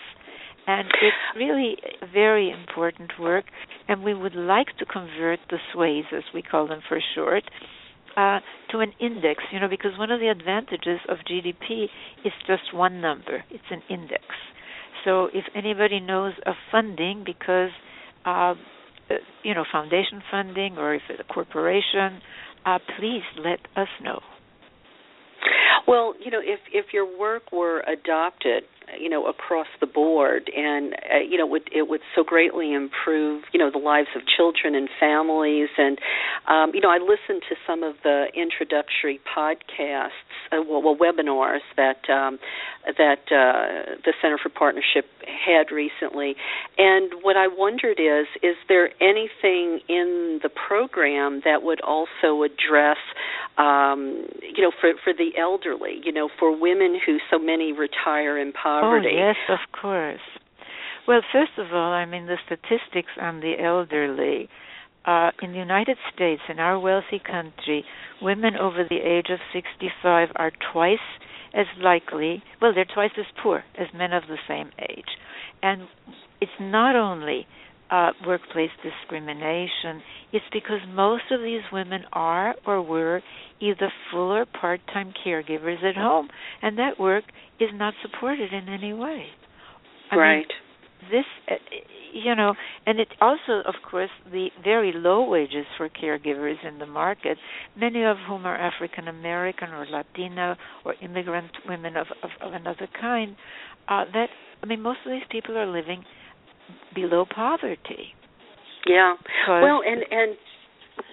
And it's really very important work, and we would like to convert the SWEIs, as we call them for short, uh, to an index, you know, because one of the advantages of GDP is just one number. It's an index. So if anybody knows of funding, because uh, you know foundation funding, or if it's a corporation, uh, please let us know. Well, you know, if if your work were adopted you know across the board. And uh, you know it would it would so greatly improve you know the lives of children and families. And um you know I listened to some of the introductory podcasts uh, well, well webinars that um that uh the Center for Partnership had recently. And what I wondered is is there anything in the program that would also address um you know for for the elderly you know for women who so many retire in poverty poverty. Oh, yes, of course. Well, first of all, I mean, the statistics on the elderly. Uh, in the United States, in our wealthy country, women over the age of 65 are twice as likely, well, they're twice as poor as men of the same age. And it's not only uh, workplace discrimination, it's because most of these women are or were either full or part time caregivers at home, and that work is not supported in any way. I right. Mean, this, uh, you know, and it also, of course, the very low wages for caregivers in the market, many of whom are African American or Latina or immigrant women of, of, of another kind. Uh, that I mean, most of these people are living below poverty. Yeah. Well, and and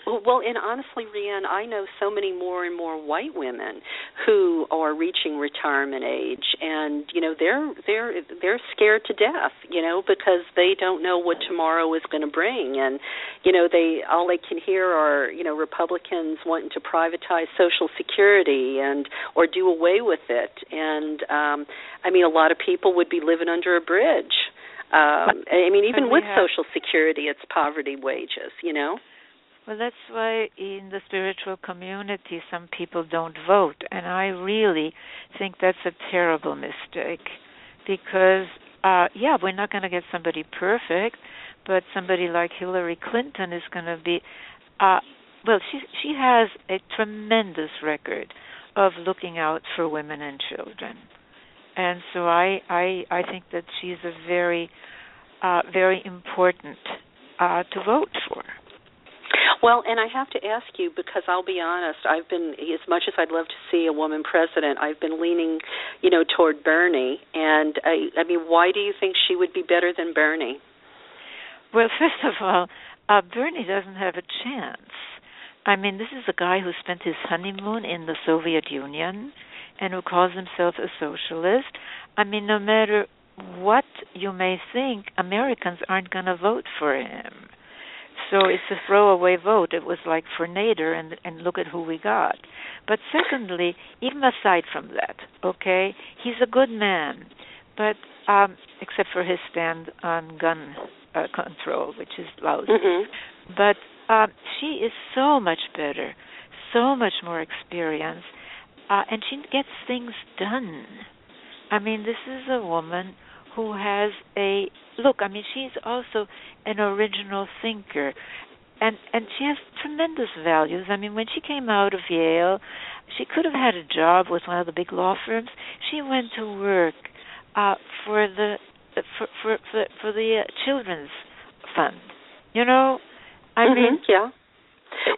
well, and honestly, Riane, I know so many more and more white women who are reaching retirement age, and you know they're they're they're scared to death, you know, because they don't know what tomorrow is going to bring, and you know they all they can hear are you know Republicans wanting to privatize Social Security and or do away with it, and um, I mean a lot of people would be living under a bridge um, I mean, even with have, Social Security, it's poverty wages. You know. Well, that's why in the spiritual community, some people don't vote, and I really think that's a terrible mistake, because uh, yeah, we're not going to get somebody perfect, but somebody like Hillary Clinton is going to be. Uh, well, she she has a tremendous record of looking out for women and children and so I I I think that she's a very uh, very important uh, to vote for. Well, and I have to ask you because I'll be honest, I've been as much as I'd love to see a woman president, I've been leaning, you know, toward Bernie. And I, I mean, why do you think she would be better than Bernie? Well, first of all, uh, Bernie doesn't have a chance. I mean, this is a guy who spent his honeymoon in the Soviet Union and who calls himself a socialist. I mean, no matter what you may think, Americans aren't going to vote for him. So it's a throwaway vote. It was like for Nader, and and look at who we got. But secondly, even aside from that, okay, he's a good man, but um, except for his stand on gun uh, control, which is lousy. Mm-hmm. But um, she is so much better, so much more experienced, uh, and she gets things done. I mean, this is a woman who has a look. I mean, she's also an original thinker, and and she has tremendous values. I mean, when she came out of Yale, she could have had a job with one of the big law firms. She went to work uh, for the for for for, for the uh, children's fund. You know, I mm-hmm, mean, yeah.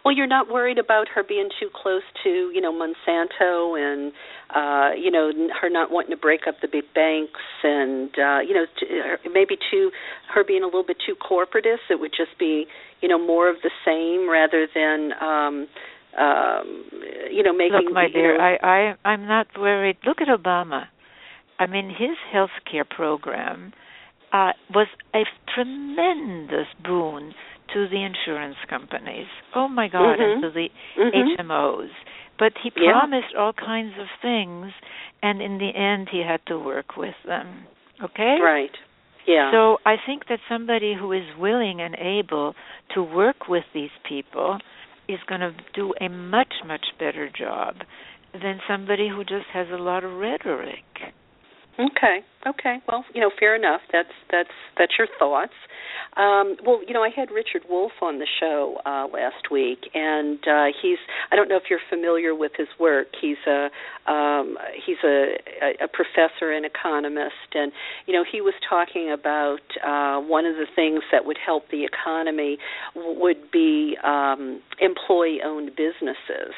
Well, you're not worried about her being too close to, you know, Monsanto and uh, you know, her not wanting to break up the big banks and uh, you know, t- maybe too her being a little bit too corporatist. It would just be, you know, more of the same rather than um um you know, making Look, my dear, know, I I I'm not worried. Look at Obama. I mean, his health care program uh, was a tremendous boon to the insurance companies. Oh my God, mm-hmm. and to the mm-hmm. HMOs. But he Yeah. promised all kinds of things, and in the end, he had to work with them. Okay? right. Yeah. So I think that somebody who is willing and able to work with these people is going to do a much, much better job than somebody who just has a lot of rhetoric. Okay. Okay. Well, you know, fair enough. That's that's that's your thoughts. Um, well, you know, I had Richard Wolff on the show uh, last week, and uh, he's I don't know if you're familiar with his work. He's a um, he's a, a professor and economist, and you know, he was talking about uh, one of the things that would help the economy would be um, employee-owned businesses,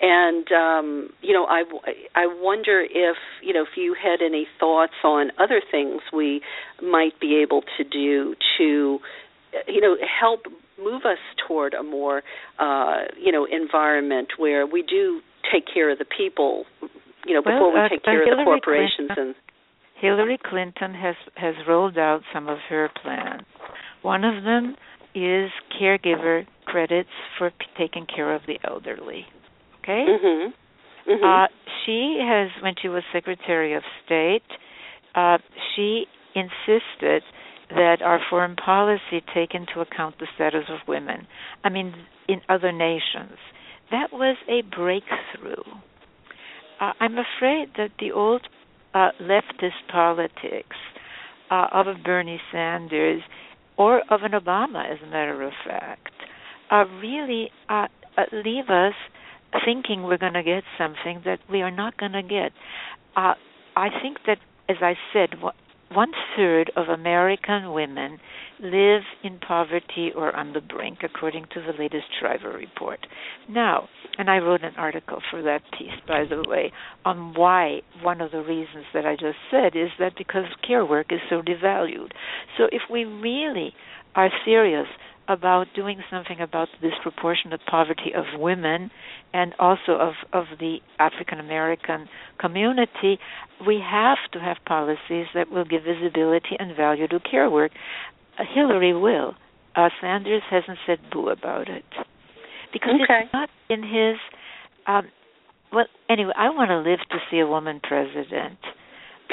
and um, you know, I I wonder if you know if you had any thoughts on other things we might be able to do to you know help move us toward a more uh you know environment where we do take care of the people you know before Well, we uh, take uh, care of the corporations Clinton- and Hillary Clinton has has rolled out some of her plans. One of them is caregiver credits for p- taking care of the elderly. Okay? mhm mhm Uh, she has, when she was Secretary of State, uh, she insisted that our foreign policy take into account the status of women. I mean, in other nations. That was a breakthrough. Uh, I'm afraid that the old uh, leftist politics uh, of a Bernie Sanders or of an Obama, as a matter of fact, uh, really uh, uh, leave us thinking we're going to get something that we are not going to get. I think that, as I said, one third of American women live in poverty or on the brink, according to the latest Shriver report. Now, and I wrote an article for that piece, by the way, on why one of the reasons that I just said is that because care work is so devalued. So if we really are serious about doing something about the disproportionate poverty of women and also of, of the African American community, we have to have policies that will give visibility and value to care work. Uh, Hillary will. Uh, Sanders hasn't said boo about it because Okay. it's not in his. Um, well, anyway, I want to live to see a woman president.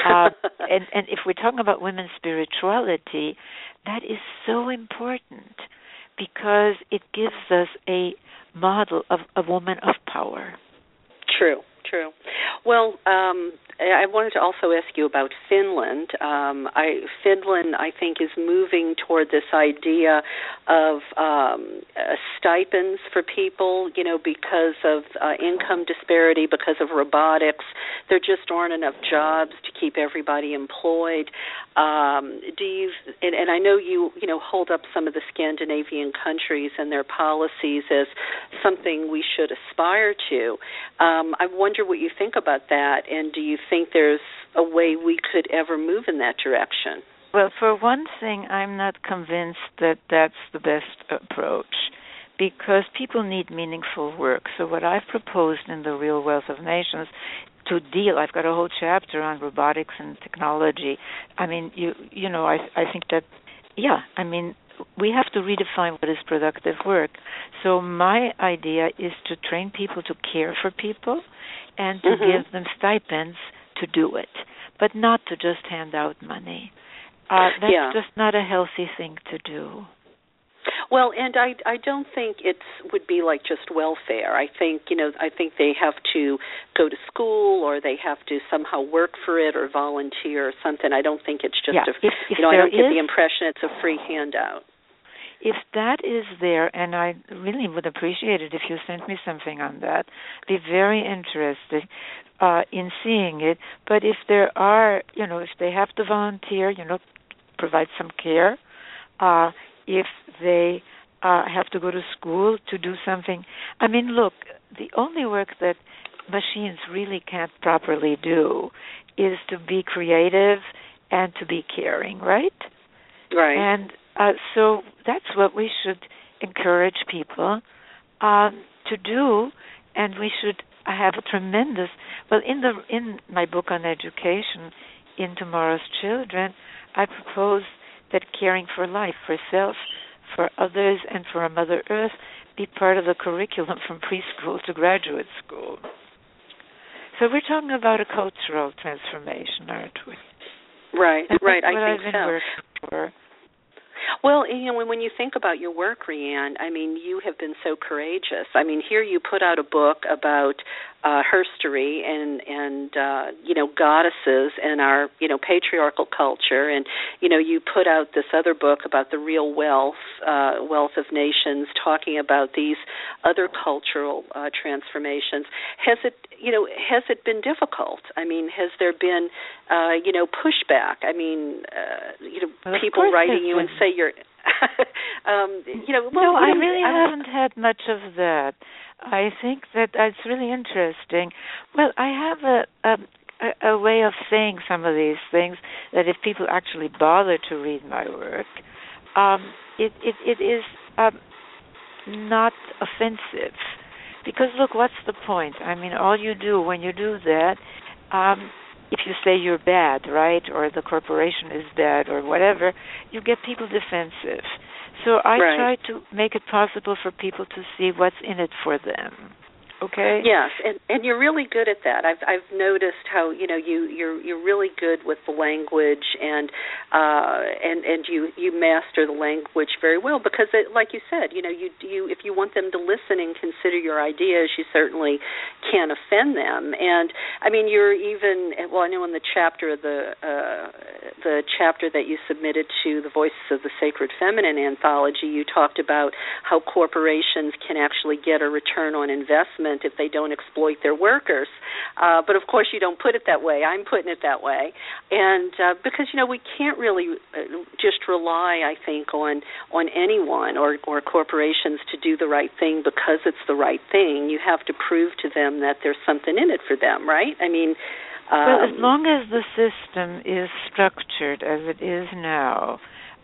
Uh, (laughs) and and if we're talking about women's spirituality, that is so important because it gives us a model of a woman of power. True, true. Well, um, I wanted to also ask you about Finland. Um, I, Finland, I think, is moving toward this idea of um, uh, stipends for people. You know, because of uh, income disparity, because of robotics, there just aren't enough jobs to keep everybody employed. Um, do you? And, and I know you, you know, hold up some of the Scandinavian countries and their policies as something we should aspire to. Um, I wonder what you think about that, and do you think there's a way we could ever move in that direction? Well, for one thing, I'm not convinced that that's the best approach because people need meaningful work. So, what I've proposed in the Real Wealth of Nations to deal, I've got a whole chapter on robotics and technology. I mean, you you know, I I think that yeah, I mean, we have to redefine what is productive work. So, my idea is to train people to care for people and to Mhm. give them stipends to do it, but not to just hand out money. Uh, that's Yeah. just not a healthy thing to do. Well, and I I don't think it would be like just welfare. I think you know I think they have to go to school or they have to somehow work for it or volunteer or something. I don't think it's just yeah. a if, if you know I don't is, get the impression it's a free handout. If that is there, and I really would appreciate it if you sent me something on that, be very interested uh, in seeing it. But if there are, you know, if they have to volunteer, you know, provide some care. Uh, if they uh, have to go to school to do something. I mean, look, the only work that machines really can't properly do is to be creative and to be caring, right? Right. And uh, so that's what we should encourage people um, to do, and we should have a tremendous. Well, in the in my book on education, in tomorrow's children, I propose that caring for life, for self, for others, and for our Mother Earth be part of the curriculum from preschool to graduate school. So we're talking about a cultural transformation, aren't we? Right, right. I think so. Well, you know, when you think about your work, Riane, I mean, you have been so courageous. I mean, here you put out a book about uh, herstory and and uh, you know goddesses and our you know patriarchal culture, and you know you put out this other book about the real wealth, uh, wealth of nations, talking about these other cultural uh, transformations. Has it you know has it been difficult? I mean, has there been uh, you know pushback? I mean, uh, you know well, people writing you and say you're (laughs) um, you know, well, no, I really I'm, haven't had much of that. I think that that's really interesting. Well, I have a, a a way of saying some of these things that if people actually bother to read my work, um, it it it is um, not offensive. Because look, what's the point? I mean, all you do when you do that, um, if you say you're bad, right, or the corporation is bad, or whatever, you get people defensive. So I right. try to make it possible for people to see what's in it for them. Okay. Yes, and and you're really good at that. I've I've noticed how you know you you're you're really good with the language and uh and and you you master the language very well because it, like you said, you know you you if you want them to listen and consider your ideas, you certainly can't offend them. And I mean you're even well I know in the chapter the uh the chapter that you submitted to the Voices of the Sacred Feminine anthology, you talked about how corporations can actually get a return on investment if they don't exploit their workers. Uh, but of course, you don't put it that way. I'm putting it that way, and uh, because you know we can't really uh, just rely, I think, on on anyone or or corporations to do the right thing because it's the right thing. You have to prove to them that there's something in it for them, right? I mean. Um, well, as long as the system is structured as it is now,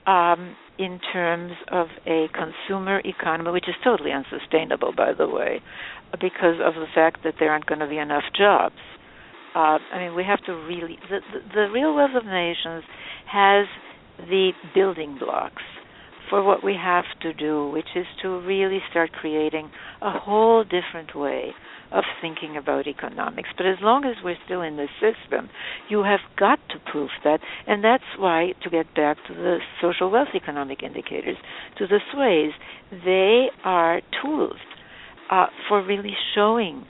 um, in terms of a consumer economy, which is totally unsustainable, by the way, because of the fact that there aren't going to be enough jobs. Uh, I mean, we have to really. The, the, the Real Wealth of Nations has the building blocks for what we have to do, which is to really start creating a whole different way of thinking about economics. But as long as we're still in the system, you have got to prove that. And that's why, to get back to the social wealth economic indicators, to the SWEIs, they are tools uh, for really showing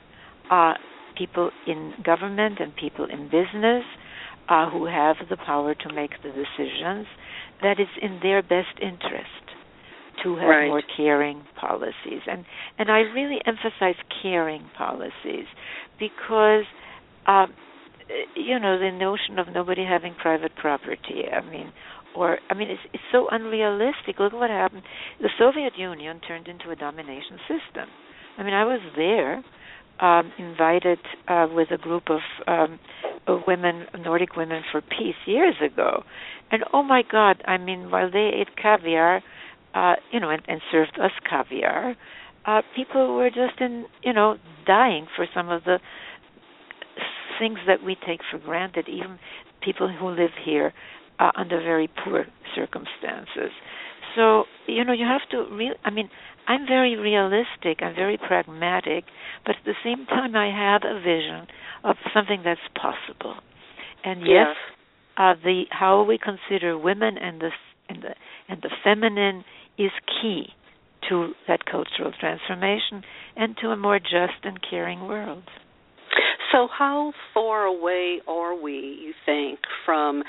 uh, people in government and people in business uh, who have the power to make the decisions that it's in their best interest to have right. more caring policies. And and I really emphasize caring policies because um you know the notion of nobody having private property I mean or I mean it's it's so unrealistic. Look what happened. The Soviet Union turned into a domination system I mean I was there um invited uh with a group of um of women Nordic women for peace years ago and oh my god I mean while they ate caviar uh, you know, and, and served us caviar, uh, people were just in, you know, dying for some of the things that we take for granted, even people who live here uh, under very poor circumstances. So, you know, you have to real I mean, I'm very realistic, I'm very pragmatic, but at the same time I have a vision of something that's possible. And yes, yes. uh the how we consider women and the and the and the feminine is key to that cultural transformation and to a more just and caring world. So, how far away are we, you think, from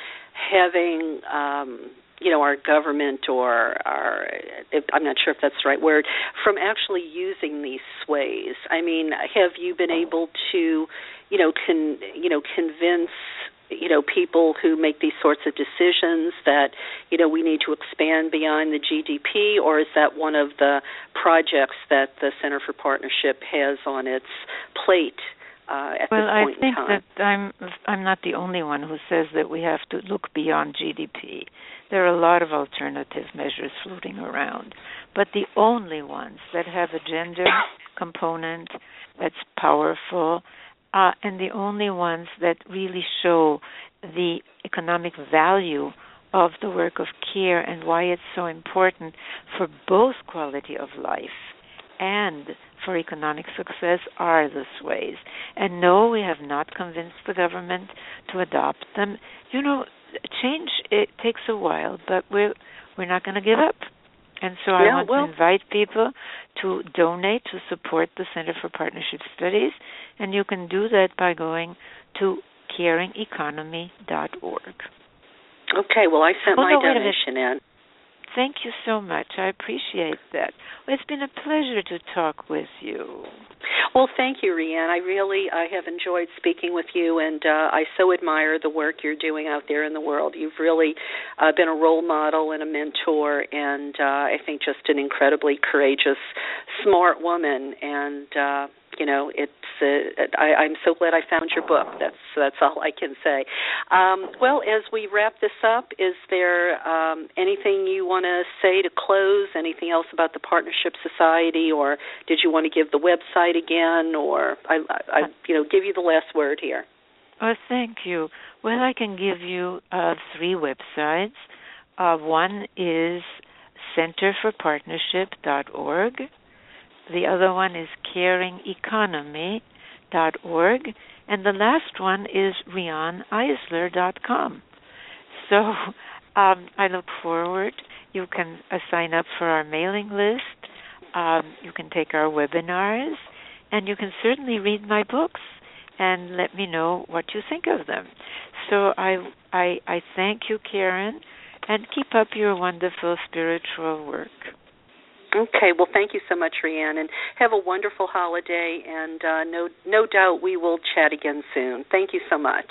having, um, you know, our government or our, I'm not sure if that's the right word, from actually using these SWEIs? I mean, have you been able to, you know, can, you know, convince you know people who make these sorts of decisions that you know we need to expand beyond the GDP or is that one of the projects that the Center for Partnership has on its plate uh, at well, this point I think in time? that I'm I'm not the only one who says that we have to look beyond GDP. There are a lot of alternative measures floating around, but the only ones that have a gender component that's powerful uh, and the only ones that really show the economic value of the work of care and why it's so important for both quality of life and for economic success are the SWEIs. And no, we have not convinced the government to adopt them. You know, change it takes a while, but we're we're not going to give up. And so I want well, to invite people to donate to support the Center for Partnership Studies, and you can do that by going to caringeconomy.org. Okay, well, I sent oh, my no, donation in. Thank you so much. I appreciate that. Well, it's been a pleasure to talk with you. Well, thank you, Riane. I really I have enjoyed speaking with you, and uh, I so admire the work you're doing out there in the world. You've really uh, been a role model and a mentor, and uh, I think just an incredibly courageous, smart woman. And uh, you know, it's uh, I, I'm so glad I found your book. That's that's all I can say. Um, well, as we wrap this up, is there um, anything you want to say to close? Anything else about the Partnership Society, or did you want to give the website again, or I, I, I you know, give you the last word here? Oh, thank you. Well, I can give you uh, three websites. Uh, one is centerforpartnership.org. The other one is caringeconomy.org. And the last one is rianeisler.com. So um, I look forward. You can uh, sign up for our mailing list. Um, you can take our webinars. And you can certainly read my books and let me know what you think of them. So I, I, I thank you, Karen, and keep up your wonderful spiritual work. Okay, well, thank you so much, Riane, and have a wonderful holiday. And uh, no, no doubt we will chat again soon. Thank you so much.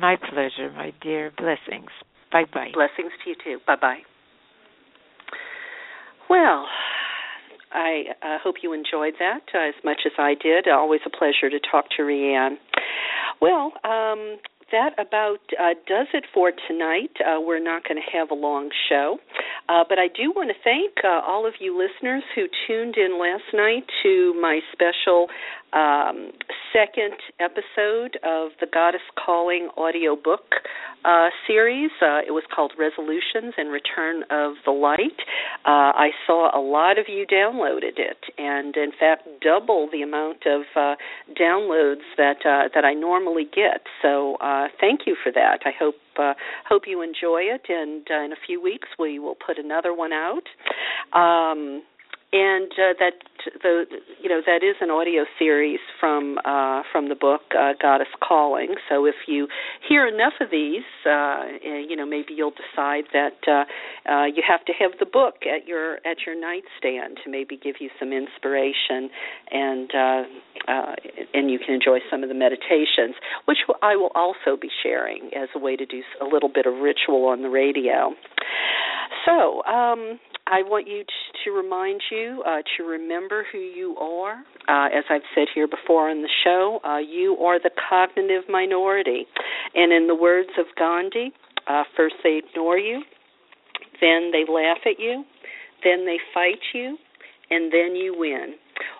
My pleasure, my dear. Blessings. Bye bye. Blessings to you too. Bye bye. Well, I uh, hope you enjoyed that uh, as much as I did. Always a pleasure to talk to Riane. Well, um, that about uh, does it for tonight. Uh, we're not going to have a long show, uh, but I do want to thank uh, all of you listeners who tuned in last night to my special um, second episode of the Goddess Calling audiobook uh, series. Uh, it was called Resolutions and Return of the Light. Uh, I saw a lot of you downloaded it, and in fact, double the amount of uh, downloads that uh, that I normally get. So uh, thank you for that. I hope uh, hope you enjoy it, and uh, in a few weeks we will put another one out. Um, and uh, that the you know that is an audio series from uh, from the book uh, Goddess Calling. So if you hear enough of these, uh, eh, you know maybe you'll decide that uh, uh, you have to have the book at your at your nightstand to maybe give you some inspiration, and and you can enjoy some of the meditations, which I will also be sharing as a way to do a little bit of ritual on the radio. So. Um, I want you to remind you uh, to remember who you are. Uh, as I've said here before on the show, uh, you are the cognitive minority. And in the words of Gandhi, uh, first they ignore you, then they laugh at you, then they fight you, and then you win.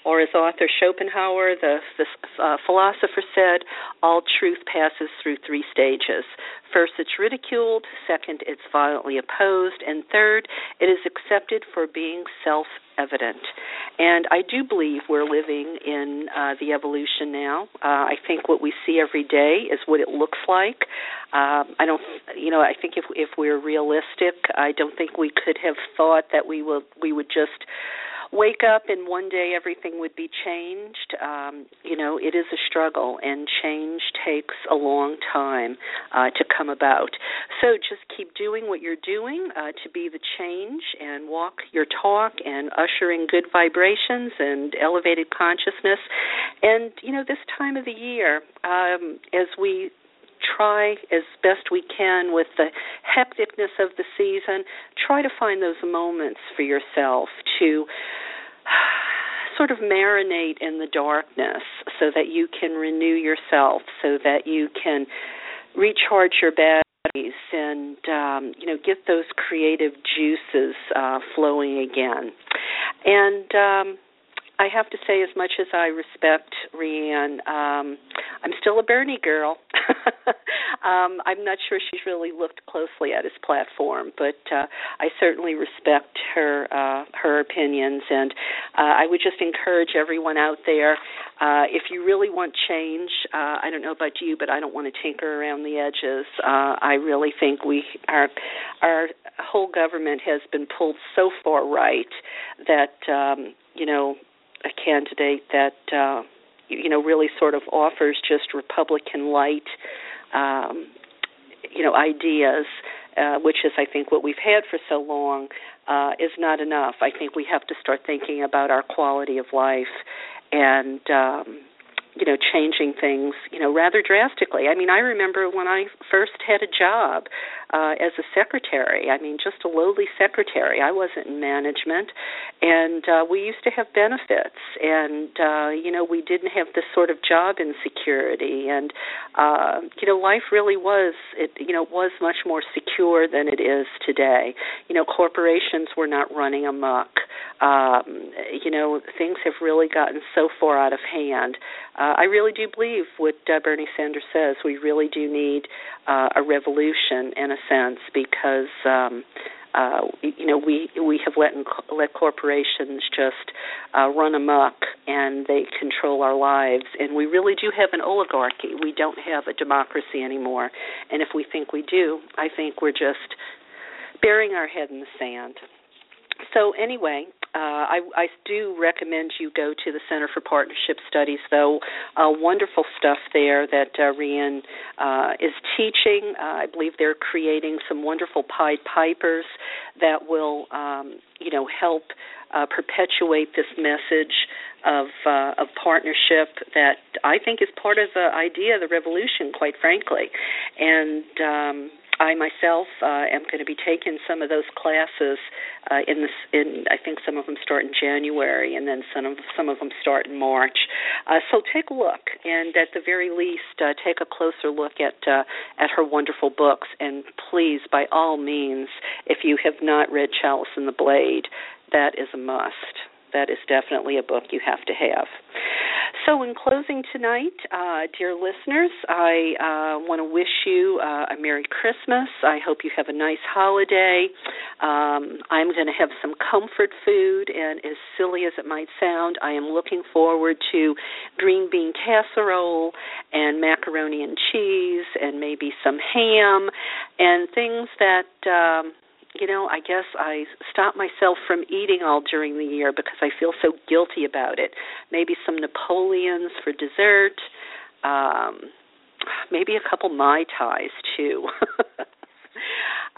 Or as author Schopenhauer, the, the uh, philosopher, said, all truth passes through three stages. First, it's ridiculed. Second, it's violently opposed. And third, it is accepted for being self evident. And I do believe we're living in uh, the evolution now. Uh, I think what we see every day is what it looks like. Um, I don't, you know, I think if if we're realistic, I don't think we could have thought that we will we would just wake up and one day everything would be changed. Um, you know, it is a struggle, and change takes a long time uh, to come about. So just keep doing what you're doing uh, to be the change and walk your talk and usher in good vibrations and elevated consciousness. And, you know, this time of the year, um, as we try as best we can with the hecticness of the season, try to find those moments for yourself to (sighs) sort of marinate in the darkness so that you can renew yourself, so that you can recharge your batteries and um, you know get those creative juices uh, flowing again. And um, I have to say, as much as I respect Riane, um, I'm still a Bernie girl. (laughs) um, I'm not sure she's really looked closely at his platform, but uh, I certainly respect her uh, her opinions, and uh, I would just encourage everyone out there. Uh, if you really want change, uh, I don't know about you, but I don't want to tinker around the edges. Uh, I really think we our our whole government has been pulled so far right that um, you know a candidate that uh, you know really sort of offers just Republican light, um, you know, ideas, uh, which is I think what we've had for so long, uh, is not enough. I think we have to start thinking about our quality of life and um, you know changing things you know rather drastically i mean i remember when i first had a job uh as a secretary. I mean just a lowly secretary. I wasn't in management. And uh we used to have benefits. And uh you know we didn't have this sort of job insecurity. And uh you know life really was it you know was much more secure than it is today. You know corporations were not running amok. Um you know things have really gotten so far out of hand uh, I really do believe what uh, Bernie Sanders says. We really do need uh, a revolution in a sense because um, uh, you know we we have let let corporations just uh, run amok and they control our lives, and we really do have an oligarchy. We don't have a democracy anymore, and if we think we do, I think we're just burying our head in the sand. So anyway, uh, I, I do recommend you go to the Center for Partnership Studies, though. Uh, wonderful stuff there that uh, Riane uh, is teaching. Uh, I believe they're creating some wonderful Pied Pipers that will, um, you know, help uh, perpetuate this message of uh, of partnership that I think is part of the idea of the revolution, quite frankly. And um, I myself uh, am going to be taking some of those classes uh, in this. In I think some of them start in January, and then some of some of them start in March. Uh, so take a look, and at the very least, uh, take a closer look at uh, at her wonderful books. And please, by all means, if you have not read Chalice and the Blade, that is a must that is definitely a book you have to have. So, in closing tonight, uh, dear listeners, I uh, want to wish you uh, a Merry Christmas. I hope you have a nice holiday. Um, I'm going to have some comfort food, and as silly as it might sound, I am looking forward to green bean casserole and macaroni and cheese, and maybe some ham, and things that. Um, you know, I guess I stop myself from eating all during the year because I feel so guilty about it. Maybe some Napoleons for dessert. Um, maybe a couple mai tais too. (laughs)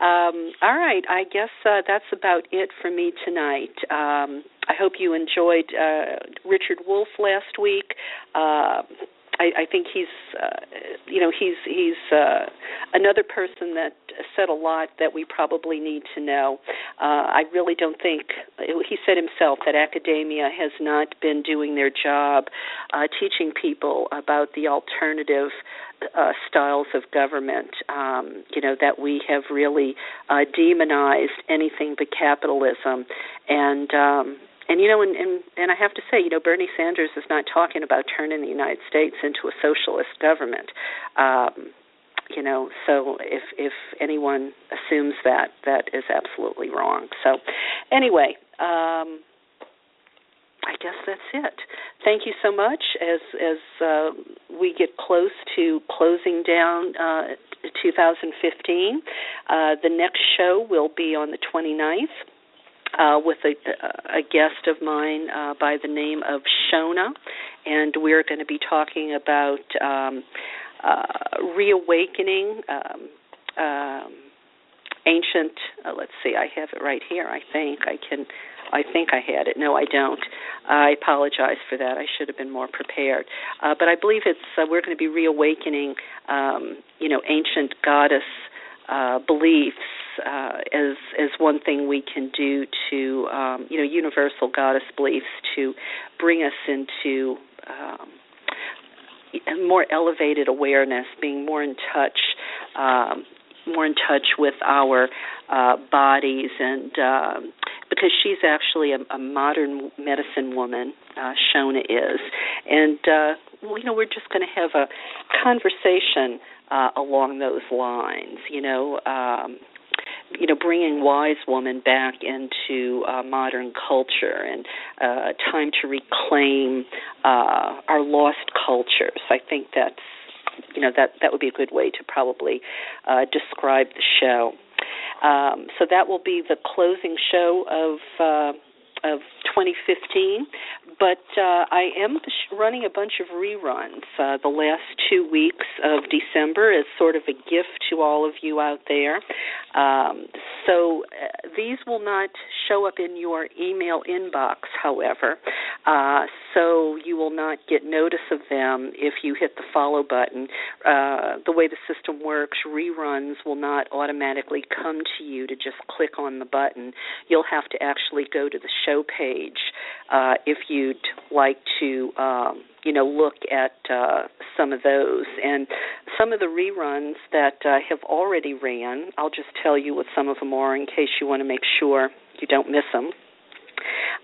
um, all right, I guess uh, that's about it for me tonight. Um, I hope you enjoyed uh, Richard Wolff last week. Uh, I, I think he's, uh, you know, he's he's uh, another person that said a lot that we probably need to know. Uh, I really don't think he said himself that academia has not been doing their job uh, teaching people about the alternative uh, styles of government. Um, you know that we have really uh, demonized anything but capitalism, and um, and you know, and, and and I have to say, you know, Bernie Sanders is not talking about turning the United States into a socialist government. Um, you know, so if if anyone assumes that, that is absolutely wrong. So, anyway, um, I guess that's it. Thank you so much. As as uh, we get close to closing down uh, 2015, uh, the next show will be on the 29th uh, with a, a guest of mine uh, by the name of Shona, and we're going to be talking about um, uh, reawakening um, um, ancient. Uh, let's see, I have it right here. I think I can. I think I had it. No, I don't. I apologize for that. I should have been more prepared. Uh, but I believe it's uh, we're going to be reawakening, um, you know, ancient goddess uh, beliefs uh, as as one thing we can do to um, you know universal goddess beliefs to bring us into um, more elevated awareness, being more in touch, um, more in touch with our uh, bodies, and uh, because she's actually a, a modern medicine woman, uh, Shona is, and uh, you know we're just going to have a conversation uh, along those lines. You know, um, you know, bringing wise woman back into uh, modern culture and uh, time to reclaim uh, our lost cultures. I think that's you know that that would be a good way to probably uh, describe the show. Um, so that will be the closing show of uh, of 2015, but uh, I am running a bunch of reruns uh, the last two weeks of December as sort of a gift to all of you out there. Um, so uh, these will not show up in your email inbox, however, uh, so you will not get notice of them if you hit the follow button. Uh, the way the system works, reruns will not automatically come to you to just click on the button. You'll have to actually go to the show page uh, if you'd like to, um, you know, look at uh, some of those. And some of the reruns that uh, have already ran, I'll just tell you what some of them are in case you want to make sure you don't miss them.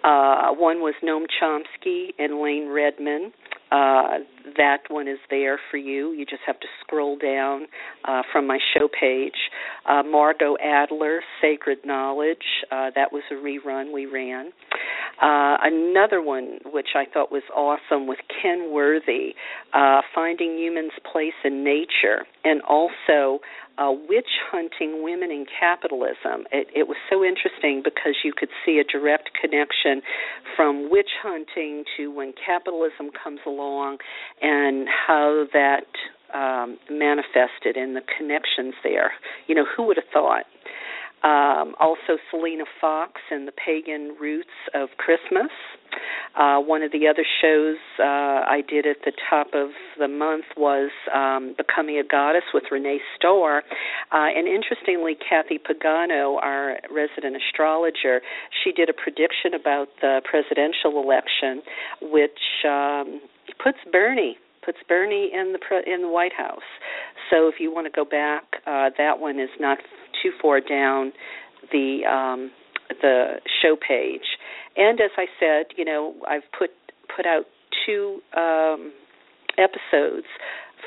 Uh, one was Noam Chomsky and Lane Redman. Uh, that one is there for you. You just have to scroll down uh, from my show page. Uh, Margot Adler, Sacred Knowledge. Uh, that was a rerun we ran. Uh, another one, which I thought was awesome, was Ken Worthy, uh, Finding Humans' Place in Nature, and also uh, witch hunting women in capitalism. It, it was so interesting because you could see a direct connection from witch hunting to when capitalism comes along and how that um, manifested and the connections there. You know, who would have thought? Um, also, Selena Fox and the Pagan Roots of Christmas. Uh, one of the other shows uh, I did at the top of the month was um, Becoming a Goddess with Renee Starr. Uh, and interestingly, Kathy Pagano, our resident astrologer, she did a prediction about the presidential election, which um, puts Bernie puts Bernie in the in the White House. So if you want to go back, uh, that one is not too far down the um, the show page. And as I said, you know, I've put put out two um, episodes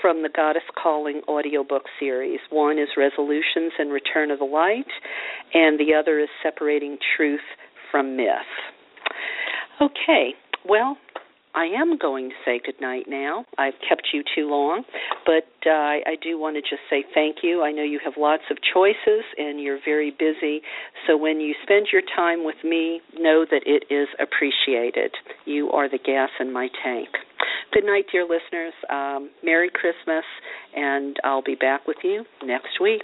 from the Goddess Calling audiobook series. One is Resolutions and Return of the Light, and the other is Separating Truth from Myth. Okay, well, I am going to say goodnight now. I've kept you too long, but uh, I, I do want to just say thank you. I know you have lots of choices and you're very busy, so when you spend your time with me, know that it is appreciated. You are the gas in my tank. Good night, dear listeners. Um, Merry Christmas, and I'll be back with you next week.